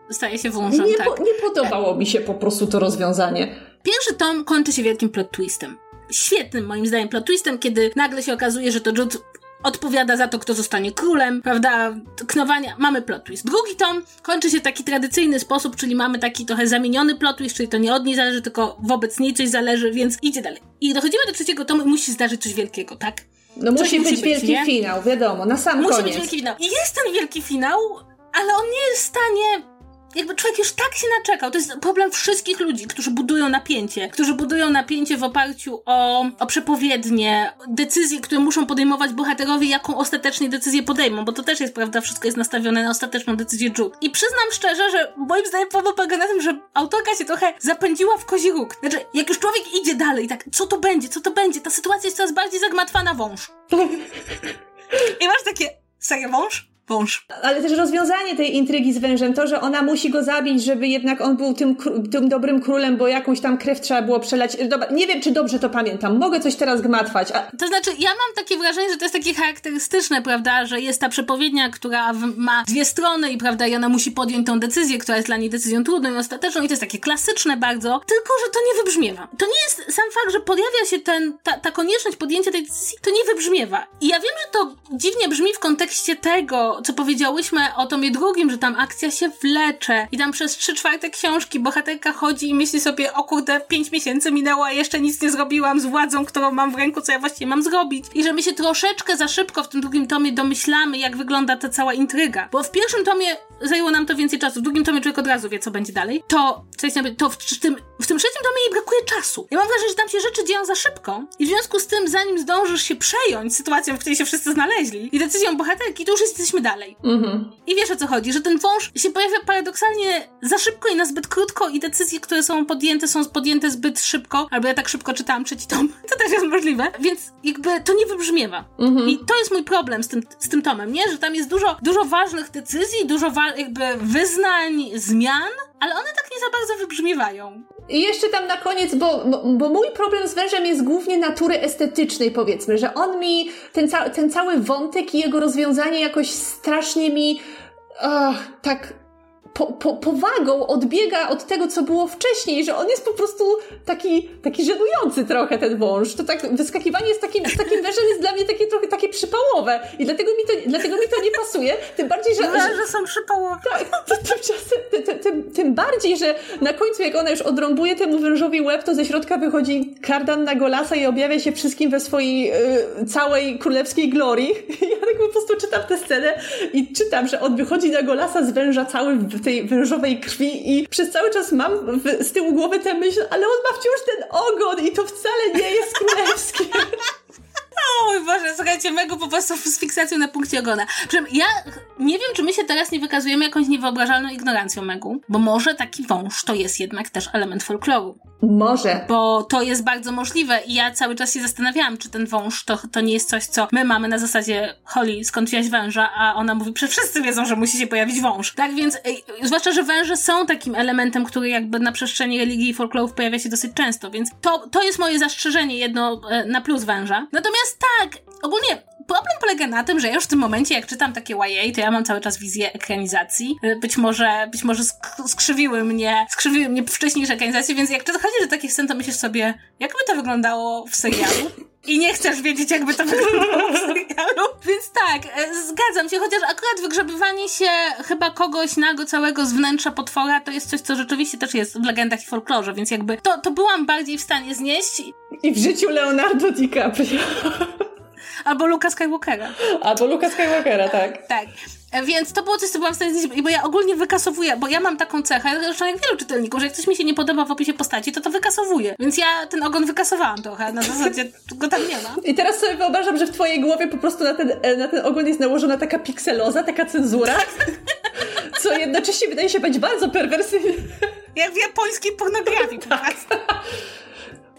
Staje się wążem, nie, tak. po, nie podobało mi się po prostu to rozwiązanie. Pierwszy tom kończy się wielkim plot twistem świetnym moim zdaniem plot twistem, kiedy nagle się okazuje, że to Jude odpowiada za to, kto zostanie królem, prawda, knowania, mamy plot twist. Drugi tom kończy się w taki tradycyjny sposób, czyli mamy taki trochę zamieniony plot twist, czyli to nie od niej zależy, tylko wobec niej coś zależy, więc idzie dalej. I dochodzimy do trzeciego tomu i musi zdarzyć coś wielkiego, tak? No musi, musi być, być wielki nie? finał, wiadomo, na sam musi koniec. Musi być wielki finał. I jest ten wielki finał, ale on nie jest w stanie jakby człowiek już tak się naczekał. To jest problem wszystkich ludzi, którzy budują napięcie, którzy budują napięcie w oparciu o, o przepowiednie, decyzje, które muszą podejmować bohaterowie, jaką ostatecznie decyzję podejmą, bo to też jest prawda, wszystko jest nastawione na ostateczną decyzję Jude. I przyznam szczerze, że moim zdaniem problem polega na tym, że autorka się trochę zapędziła w kozi róg. Znaczy, jak już człowiek idzie dalej, tak, co to będzie, co to będzie, ta sytuacja jest coraz bardziej zagmatwana na wąż. I masz takie, serio wąż? Wąż. Ale też rozwiązanie tej intrygi z wężem, to, że ona musi go zabić, żeby jednak on był tym, tym dobrym królem, bo jakąś tam krew trzeba było przelać. Dobra, nie wiem, czy dobrze to pamiętam. Mogę coś teraz gmatwać. A... To znaczy, ja mam takie wrażenie, że to jest takie charakterystyczne, prawda, że jest ta przepowiednia, która ma dwie strony i prawda, i ona musi podjąć tą decyzję, która jest dla niej decyzją trudną i ostateczną i to jest takie klasyczne bardzo, tylko, że to nie wybrzmiewa. To nie jest sam fakt, że pojawia się ten, ta, ta konieczność podjęcia tej decyzji, to nie wybrzmiewa. I ja wiem, że to dziwnie brzmi w kontekście tego, co powiedziałyśmy o tomie drugim, że tam akcja się wlecze i tam przez trzy czwarte książki bohaterka chodzi i myśli sobie, o kurde, pięć miesięcy minęło, a jeszcze nic nie zrobiłam z władzą, którą mam w ręku, co ja właściwie mam zrobić. I że my się troszeczkę za szybko w tym drugim tomie domyślamy, jak wygląda ta cała intryga. Bo w pierwszym tomie zajęło nam to więcej czasu, w drugim tomie człowiek od razu wie, co będzie dalej. To, to w, tym, w tym trzecim tomie jej brakuje czasu. Ja mam wrażenie, że tam się rzeczy dzieją za szybko i w związku z tym, zanim zdążysz się przejąć sytuacją, w której się wszyscy znaleźli i decyzją bohaterki, to już jesteśmy dalej. Mhm. I wiesz o co chodzi, że ten wąż się pojawia paradoksalnie za szybko i na zbyt krótko i decyzje, które są podjęte, są podjęte zbyt szybko, albo ja tak szybko czytałam trzeci tom, to też jest możliwe, więc jakby to nie wybrzmiewa. Mhm. I to jest mój problem z tym, z tym tomem, nie? Że tam jest dużo, dużo ważnych decyzji, dużo wa- jakby wyznań, zmian, ale one tak nie za bardzo wybrzmiewają. I jeszcze tam na koniec, bo, bo, mój problem z wężem jest głównie natury estetycznej, powiedzmy, że on mi, ten, ca ten cały wątek i jego rozwiązanie jakoś strasznie mi uh, tak po, po, powagą odbiega od tego, co było wcześniej, że on jest po prostu taki, taki żenujący trochę, ten wąż. To tak, wyskakiwanie z takim, z takim wężem jest dla mnie takie trochę takie przypałowe i dlatego mi to, dlatego mi to nie pasuje, tym bardziej, że... Węże że, są przypałowe. Tak, tymczasem, tym, tym, tym bardziej, że na końcu, jak ona już odrąbuje temu wężowi łeb, to ze środka wychodzi kardan na golasa i objawia się wszystkim we swojej y, całej królewskiej glorii. Ja tak po prostu czytam tę scenę i czytam, że on wychodzi na golasa z węża cały w tej wężowej krwi i przez cały czas mam w, z tyłu głowy tę myśl, ale on ma wciąż ten ogon i to wcale nie jest królewskie. O mój Boże, słuchajcie, Megu po prostu z fiksacją na punkcie ogona. Przynajmniej ja nie wiem, czy my się teraz nie wykazujemy jakąś niewyobrażalną ignorancją Megu, bo może taki wąż to jest jednak też element folkloru. Może. Bo to jest bardzo możliwe i ja cały czas się zastanawiałam, czy ten wąż to, to nie jest coś, co my mamy na zasadzie Holly, skąd wziąć węża, a ona mówi, że wszyscy wiedzą, że musi się pojawić wąż. Tak więc, zwłaszcza, że węże są takim elementem, który jakby na przestrzeni religii i folklorów pojawia się dosyć często, więc to, to jest moje zastrzeżenie jedno e, na plus węża. Natomiast tak, ogólnie problem polega na tym, że ja już w tym momencie, jak czytam takie YA, to ja mam cały czas wizję ekranizacji. Być może, być może sk- skrzywiły mnie, skrzywiły mnie wcześniejsze ekranizacje, więc jak dochodzi do takich scen, to myślisz sobie, jakby to wyglądało w serialu? I nie chcesz wiedzieć, jakby to wyglądało w serialu. Więc tak, e, zgadzam się, chociaż akurat wygrzebywanie się chyba kogoś nago całego z wnętrza potwora to jest coś, co rzeczywiście też jest w legendach i folklorze, więc jakby to, to byłam bardziej w stanie znieść. I w życiu Leonardo DiCaprio. Albo Luka Skywalkera. Albo Luka Skywalkera, tak. Tak. Więc to było coś, co byłam w stanie znieść, bo ja ogólnie wykasowuję, bo ja mam taką cechę, zresztą jak wielu czytelników, że jak coś mi się nie podoba w opisie postaci, to to wykasowuję. Więc ja ten ogon wykasowałam trochę, na zasadzie go tam nie ma. I teraz sobie wyobrażam, że w twojej głowie po prostu na ten, e, na ten ogon jest nałożona taka pikseloza, taka cenzura, co jednocześnie wydaje się być bardzo perwersyjne. Jak w japońskiej pornografii. Tak.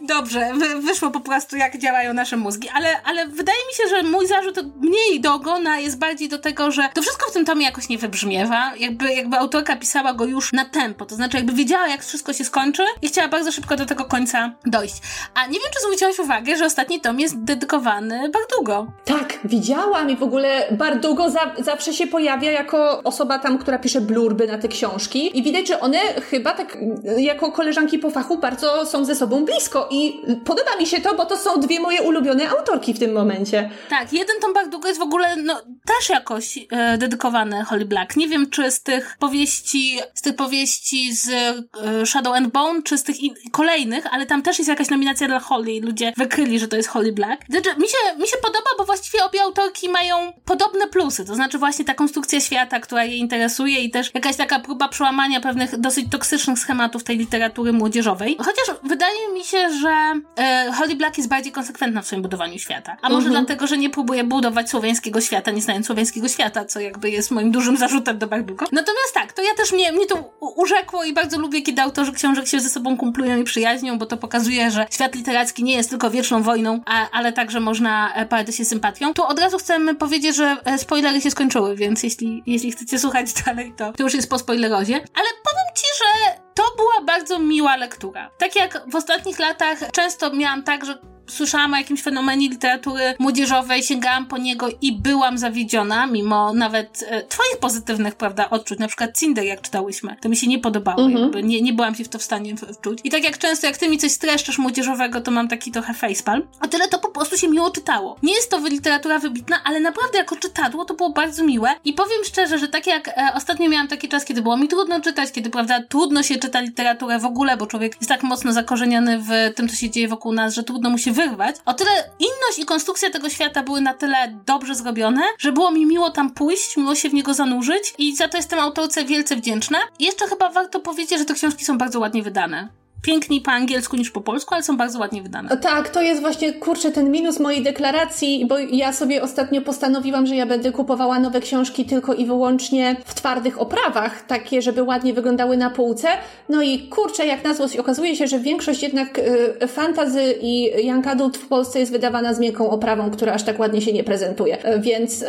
Dobrze, wyszło po prostu jak działają nasze mózgi, ale, ale wydaje mi się, że mój zarzut mniej do ogona jest bardziej do tego, że to wszystko w tym tomie jakoś nie wybrzmiewa, jakby, jakby autorka pisała go już na tempo, to znaczy jakby wiedziała jak wszystko się skończy i chciała bardzo szybko do tego końca dojść. A nie wiem, czy zwróciłaś uwagę, że ostatni tom jest dedykowany Bardugo. Tak, widziałam i w ogóle Bardugo za, zawsze się pojawia jako osoba tam, która pisze blurby na te książki i widać, że one chyba tak jako koleżanki po fachu bardzo są ze sobą blisko i podoba mi się to, bo to są dwie moje ulubione autorki w tym momencie. Tak, jeden tom Bardugo jest w ogóle no, też jakoś e, dedykowany Holly Black. Nie wiem, czy z tych powieści, z tych powieści z e, Shadow and Bone, czy z tych in- kolejnych, ale tam też jest jakaś nominacja dla Holly. Ludzie wykryli, że to jest Holly Black. Znaczy, mi się, mi się podoba, bo właściwie obie autorki mają podobne plusy. To znaczy właśnie ta konstrukcja świata, która je interesuje i też jakaś taka próba przełamania pewnych dosyć toksycznych schematów tej literatury młodzieżowej. Chociaż wydaje mi się, że e, Holly Black jest bardziej konsekwentna w swoim budowaniu świata. A może Mhm. dlatego, że nie próbuje budować słowiańskiego świata, nie znając słowiańskiego świata, co jakby jest moim dużym zarzutem do Bardugo. Natomiast tak, to ja też mnie, mnie to urzekło i bardzo lubię, kiedy autorzy książek się ze sobą kumplują i przyjaźnią, bo to pokazuje, że świat literacki nie jest tylko wieczną wojną, a, ale także można e, parać się sympatią. Tu od razu chcemy powiedzieć, że e, spoilery się skończyły, więc jeśli, jeśli chcecie słuchać dalej, to, to już jest po spoilerozie. Ale powiem ci, że to była bardzo miła lektura. Tak jak w ostatnich latach często miałam tak, że słyszałam o jakimś fenomenie literatury młodzieżowej, sięgałam po niego i byłam zawiedziona, mimo nawet e, twoich pozytywnych, prawda, odczuć. Na przykład Cinder, jak czytałyśmy. To mi się nie podobało, Mhm. jakby nie, nie byłam się w to w stanie wczuć. I tak jak często, jak ty mi coś streszczysz młodzieżowego, to mam taki trochę facepalm. A tyle to po prostu się miło czytało. Nie jest to literatura wybitna, ale naprawdę jako czytadło to było bardzo miłe. I powiem szczerze, że tak jak e, ostatnio miałam taki czas, kiedy było mi trudno czytać, kiedy, prawda, trudno się czyta literaturę w ogóle, bo człowiek jest tak mocno zakorzeniony w tym, co się dzieje wokół nas, że trudno mu się wyrwać. O tyle inność i konstrukcja tego świata były na tyle dobrze zrobione, że było mi miło tam pójść, miło się w niego zanurzyć i za to jestem autorce wielce wdzięczna. I jeszcze chyba warto powiedzieć, że te książki są bardzo ładnie wydane. Piękniej po angielsku niż po polsku, ale są bardzo ładnie wydane. Tak, to jest właśnie, kurczę, ten minus mojej deklaracji, bo ja sobie ostatnio postanowiłam, że ja będę kupowała nowe książki tylko i wyłącznie w twardych oprawach, takie, żeby ładnie wyglądały na półce. No i kurczę, jak na złość okazuje się, że większość jednak y, fantazy i young adult w Polsce jest wydawana z miękką oprawą, która aż tak ładnie się nie prezentuje. Y, Więc y,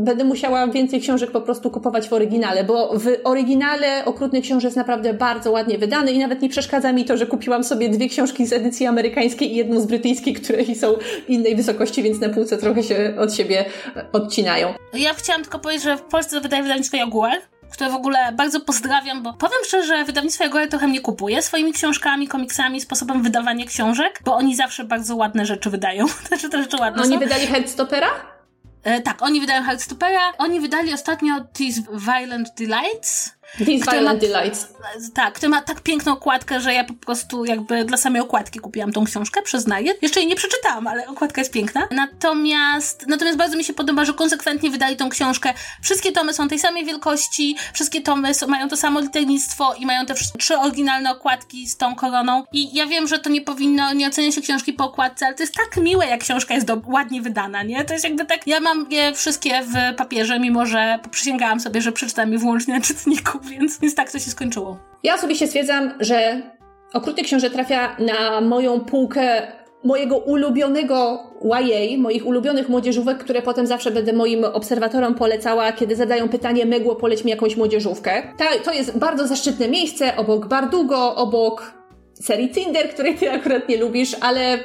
będę musiała więcej książek po prostu kupować w oryginale, bo w oryginale Okrutny Książę jest naprawdę bardzo ładnie wydany i nawet nie przeszkadza mi to, że kupiłam sobie dwie książki z edycji amerykańskiej i jedną z brytyjskiej, które są innej wysokości, więc na półce trochę się od siebie odcinają. Ja chciałam tylko powiedzieć, że w Polsce wydaje wydawnictwo Jaguar, które w ogóle bardzo pozdrawiam, bo powiem szczerze, że wydawnictwo Jaguar trochę mnie kupuje swoimi książkami, komiksami, sposobem wydawania książek, bo oni zawsze bardzo ładne rzeczy wydają. Znaczy te rzeczy ładne Oni są. wydali Headstopera? E, tak, oni wydają Heartstopera. Oni wydali ostatnio These Violent Delights. These Violent ma- Delights. Tak, który ma tak piękną okładkę, że ja po prostu jakby dla samej okładki kupiłam tą książkę, przyznaję. Jeszcze jej nie przeczytałam, ale okładka jest piękna. Natomiast, natomiast bardzo mi się podoba, że konsekwentnie wydali tą książkę. Wszystkie tomy są tej samej wielkości, wszystkie tomy są, mają to samo liternictwo i mają te trzy oryginalne okładki z tą koroną. I ja wiem, że to nie powinno, nie ocenia się książki po okładce, ale to jest tak miłe, jak książka jest do, ładnie wydana, nie? To jest jakby tak, ja mam je wszystkie w papierze, mimo że przysięgałam sobie, że przeczytam je wyłącznie na czytniku, więc, więc tak to się skończyło. Ja sobie się stwierdzam, że Okrutny Książę trafia na moją półkę mojego ulubionego YA, moich ulubionych młodzieżówek, które potem zawsze będę moim obserwatorom polecała, kiedy zadają pytanie Megło, poleć mi jakąś młodzieżówkę. Ta, to jest bardzo zaszczytne miejsce, obok Bardugo, obok serii Tinder, której ty akurat nie lubisz, ale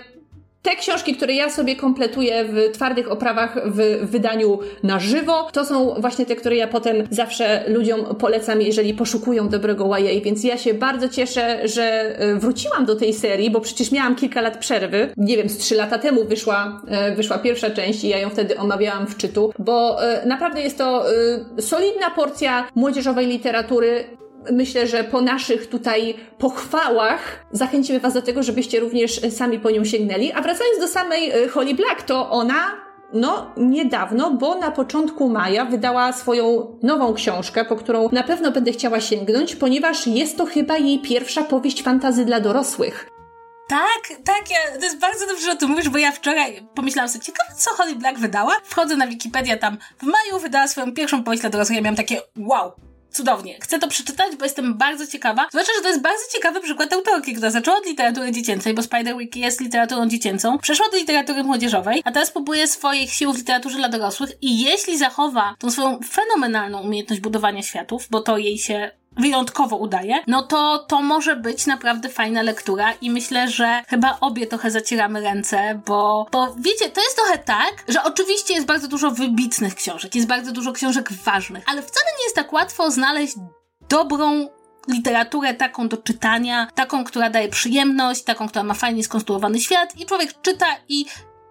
te książki, które ja sobie kompletuję w twardych oprawach w wydaniu na żywo, to są właśnie te, które ja potem zawsze ludziom polecam, jeżeli poszukują dobrego YA, więc ja się bardzo cieszę, że e, wróciłam do tej serii, bo przecież miałam kilka lat przerwy. Nie wiem, z trzy lata temu wyszła, e, wyszła pierwsza część i ja ją wtedy omawiałam w czytu, bo e, naprawdę jest to solidna porcja młodzieżowej literatury, Myślę, że po naszych tutaj pochwałach zachęcimy Was do tego, żebyście również e, sami po nią sięgnęli. A wracając do samej e, Holly Black, to ona, no, niedawno, bo na początku maja wydała swoją nową książkę, po którą na pewno będę chciała sięgnąć, ponieważ jest to chyba jej pierwsza powieść fantazy dla dorosłych. Tak, tak, ja, to jest bardzo dobrze, że o tym mówisz, bo ja wczoraj pomyślałam sobie, ciekawe co Holly Black wydała. Wchodzę na Wikipedię, tam w maju wydała swoją pierwszą powieść dla dorosłych, ja miałam takie wow, cudownie. Chcę to przeczytać, bo jestem bardzo ciekawa. Zwłaszcza, że to jest bardzo ciekawy przykład autorki, która zaczęła od literatury dziecięcej, bo Spiderwiki jest literaturą dziecięcą, przeszła do literatury młodzieżowej, a teraz próbuje swoich sił w literaturze dla dorosłych i jeśli zachowa tą swoją fenomenalną umiejętność budowania światów, bo to jej się wyjątkowo udaje, no to to może być naprawdę fajna lektura i myślę, że chyba obie trochę zacieramy ręce, bo, bo wiecie, to jest trochę tak, że oczywiście jest bardzo dużo wybitnych książek, jest bardzo dużo książek ważnych, ale wcale nie jest tak łatwo znaleźć dobrą literaturę taką do czytania, taką, która daje przyjemność, taką, która ma fajnie skonstruowany świat i człowiek czyta i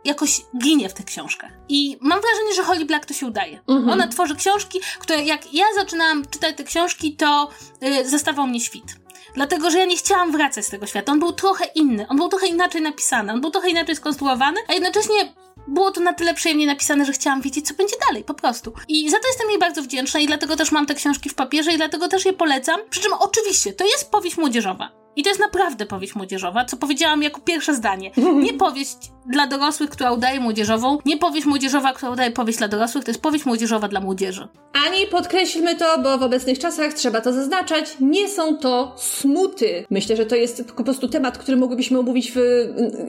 jakoś ginie w tych książkach. I mam wrażenie, że Holly Black to się udaje. Mhm. Ona tworzy książki, które jak ja zaczynałam czytać te książki, to yy, zastawał mnie świt. Dlatego, że ja nie chciałam wracać z tego świata. On był trochę inny, on był trochę inaczej napisany, on był trochę inaczej skonstruowany, a jednocześnie było to na tyle przyjemnie napisane, że chciałam wiedzieć, co będzie dalej, po prostu. I za to jestem jej bardzo wdzięczna i dlatego też mam te książki w papierze i dlatego też je polecam. Przy czym oczywiście, to jest powieść młodzieżowa. I to jest naprawdę powieść młodzieżowa, co powiedziałam jako pierwsze zdanie. Nie powieść dla dorosłych, która udaje młodzieżową, nie powieść młodzieżowa, która udaje powieść dla dorosłych, to jest powieść młodzieżowa dla młodzieży. Ani podkreślmy to, bo w obecnych czasach trzeba to zaznaczać, nie są to smuty. Myślę, że to jest po prostu temat, który moglibyśmy omówić w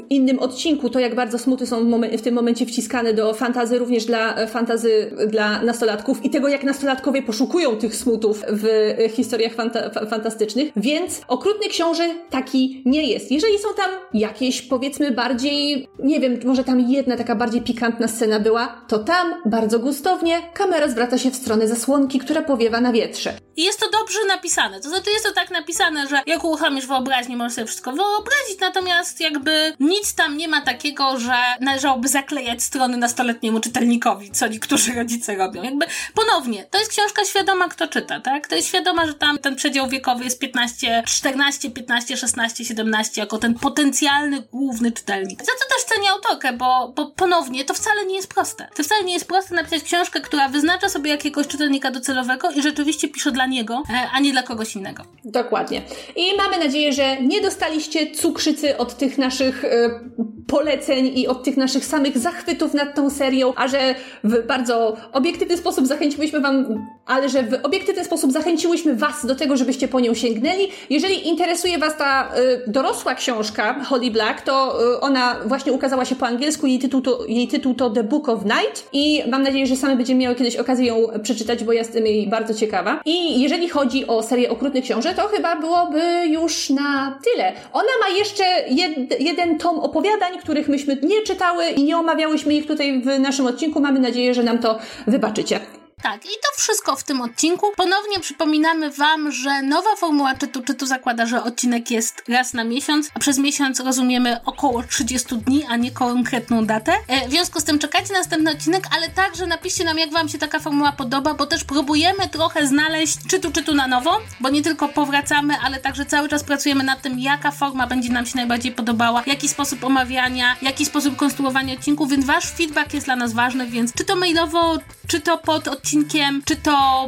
innym odcinku, to jak bardzo smuty są w, w tym momencie wciskane do fantazy, również dla fantazy dla nastolatków i tego, jak nastolatkowie poszukują tych smutów w historiach fanta fantastycznych. Więc okrutny książę taki nie jest. Jeżeli są tam jakieś, powiedzmy, bardziej nie wiem, może tam jedna taka bardziej pikantna scena była, to tam bardzo gustownie kamera zwraca się w stronę zasłonki, która powiewa na wietrze. I jest to dobrze napisane. To znaczy jest to tak napisane, że jak uruchomisz wyobraźnię, możesz sobie wszystko wyobrazić, natomiast jakby nic tam nie ma takiego, że należałoby zaklejać strony nastoletniemu czytelnikowi, co niektórzy rodzice robią. Jakby ponownie, to jest książka świadoma, kto czyta, tak? To jest świadoma, że tam ten przedział wiekowy jest 15, 14, 15, 16, 17, jako ten potencjalny główny czytelnik. Za co też cenię autorkę, bo, bo ponownie, to wcale nie jest proste. To wcale nie jest proste napisać książkę, która wyznacza sobie jakiegoś czytelnika docelowego i rzeczywiście pisze dla niego, e, a nie dla kogoś innego. Dokładnie. I mamy nadzieję, że nie dostaliście cukrzycy od tych naszych y, poleceń i od tych naszych samych zachwytów nad tą serią, a że w bardzo obiektywny sposób zachęciłyśmy Wam, ale że w obiektywny sposób zachęciłyśmy Was do tego, żebyście po nią sięgnęli. Jeżeli interesuje Was ta y, dorosła książka Holly Black, to ona właśnie ukazała się po angielsku, jej tytuł, to, jej tytuł to The Book of Night i mam nadzieję, że same będziemy miały kiedyś okazję ją przeczytać, bo jestem jej bardzo ciekawa. I jeżeli chodzi o serię Okrutnych Książę, to chyba byłoby już na tyle. Ona ma jeszcze jed, jeden tom opowiadań, których myśmy nie czytały i nie omawiałyśmy ich tutaj w naszym odcinku. Mamy nadzieję, że nam to wybaczycie. Tak, i to wszystko w tym odcinku. Ponownie przypominamy Wam, że nowa formuła czytu czytu zakłada, że odcinek jest raz na miesiąc, a przez miesiąc rozumiemy około 30 dni, a nie konkretną datę. E, w związku z tym czekajcie na następny odcinek, ale także napiszcie nam, jak Wam się taka formuła podoba, bo też próbujemy trochę znaleźć czytu czytu na nowo, bo nie tylko powracamy, ale także cały czas pracujemy nad tym, jaka forma będzie nam się najbardziej podobała, jaki sposób omawiania, jaki sposób konstruowania odcinków, więc Wasz feedback jest dla nas ważny, więc czy to mailowo, czy to pod odcinkiem, odcinkiem, czy to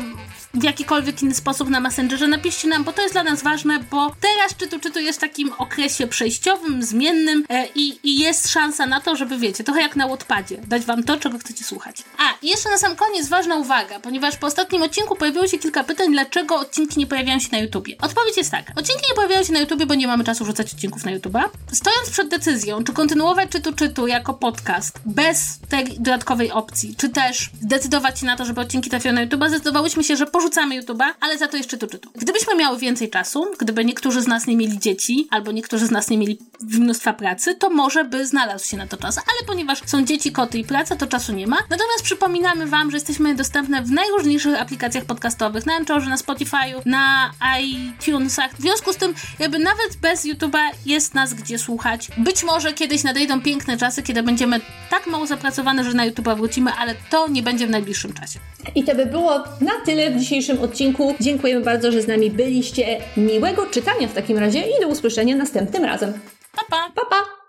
w jakikolwiek inny sposób na Messengerze, napiszcie nam, bo to jest dla nas ważne, bo teraz czytu czytu jest w takim okresie przejściowym, zmiennym e, i, i jest szansa na to, żeby wiecie, trochę jak na Wattpadzie, dać wam to, czego chcecie słuchać. A, i jeszcze na sam koniec ważna uwaga, ponieważ po ostatnim odcinku pojawiło się kilka pytań, dlaczego odcinki nie pojawiają się na YouTubie. Odpowiedź jest tak, odcinki nie pojawiają się na YouTubie, bo nie mamy czasu wrzucać odcinków na YouTuba. Stojąc przed decyzją, czy kontynuować czytu czytu jako podcast bez tej dodatkowej opcji, czy też zdecydować się na to, żeby odcinki trafiły na YouTuba, zdecydowałyśmy się, że porzucamy YouTube'a, ale za to jeszcze tu czytu. Gdybyśmy miały więcej czasu, gdyby niektórzy z nas nie mieli dzieci, albo niektórzy z nas nie mieli mnóstwa pracy, to może by znalazł się na to czas, ale ponieważ są dzieci, koty i praca, to czasu nie ma. Natomiast przypominamy Wam, że jesteśmy dostępne w najróżniejszych aplikacjach podcastowych, na Anchorze, na Spotify'u, na iTunesach. W związku z tym, jakby nawet bez YouTube'a jest nas gdzie słuchać. Być może kiedyś nadejdą piękne czasy, kiedy będziemy tak mało zapracowane, że na YouTube'a wrócimy, ale to nie będzie w najbliższym czasie. I to by było na tyle w dzisiejszym odcinku. Dziękujemy bardzo, że z nami byliście. Miłego czytania w takim razie i do usłyszenia następnym razem. Pa, pa! pa, pa.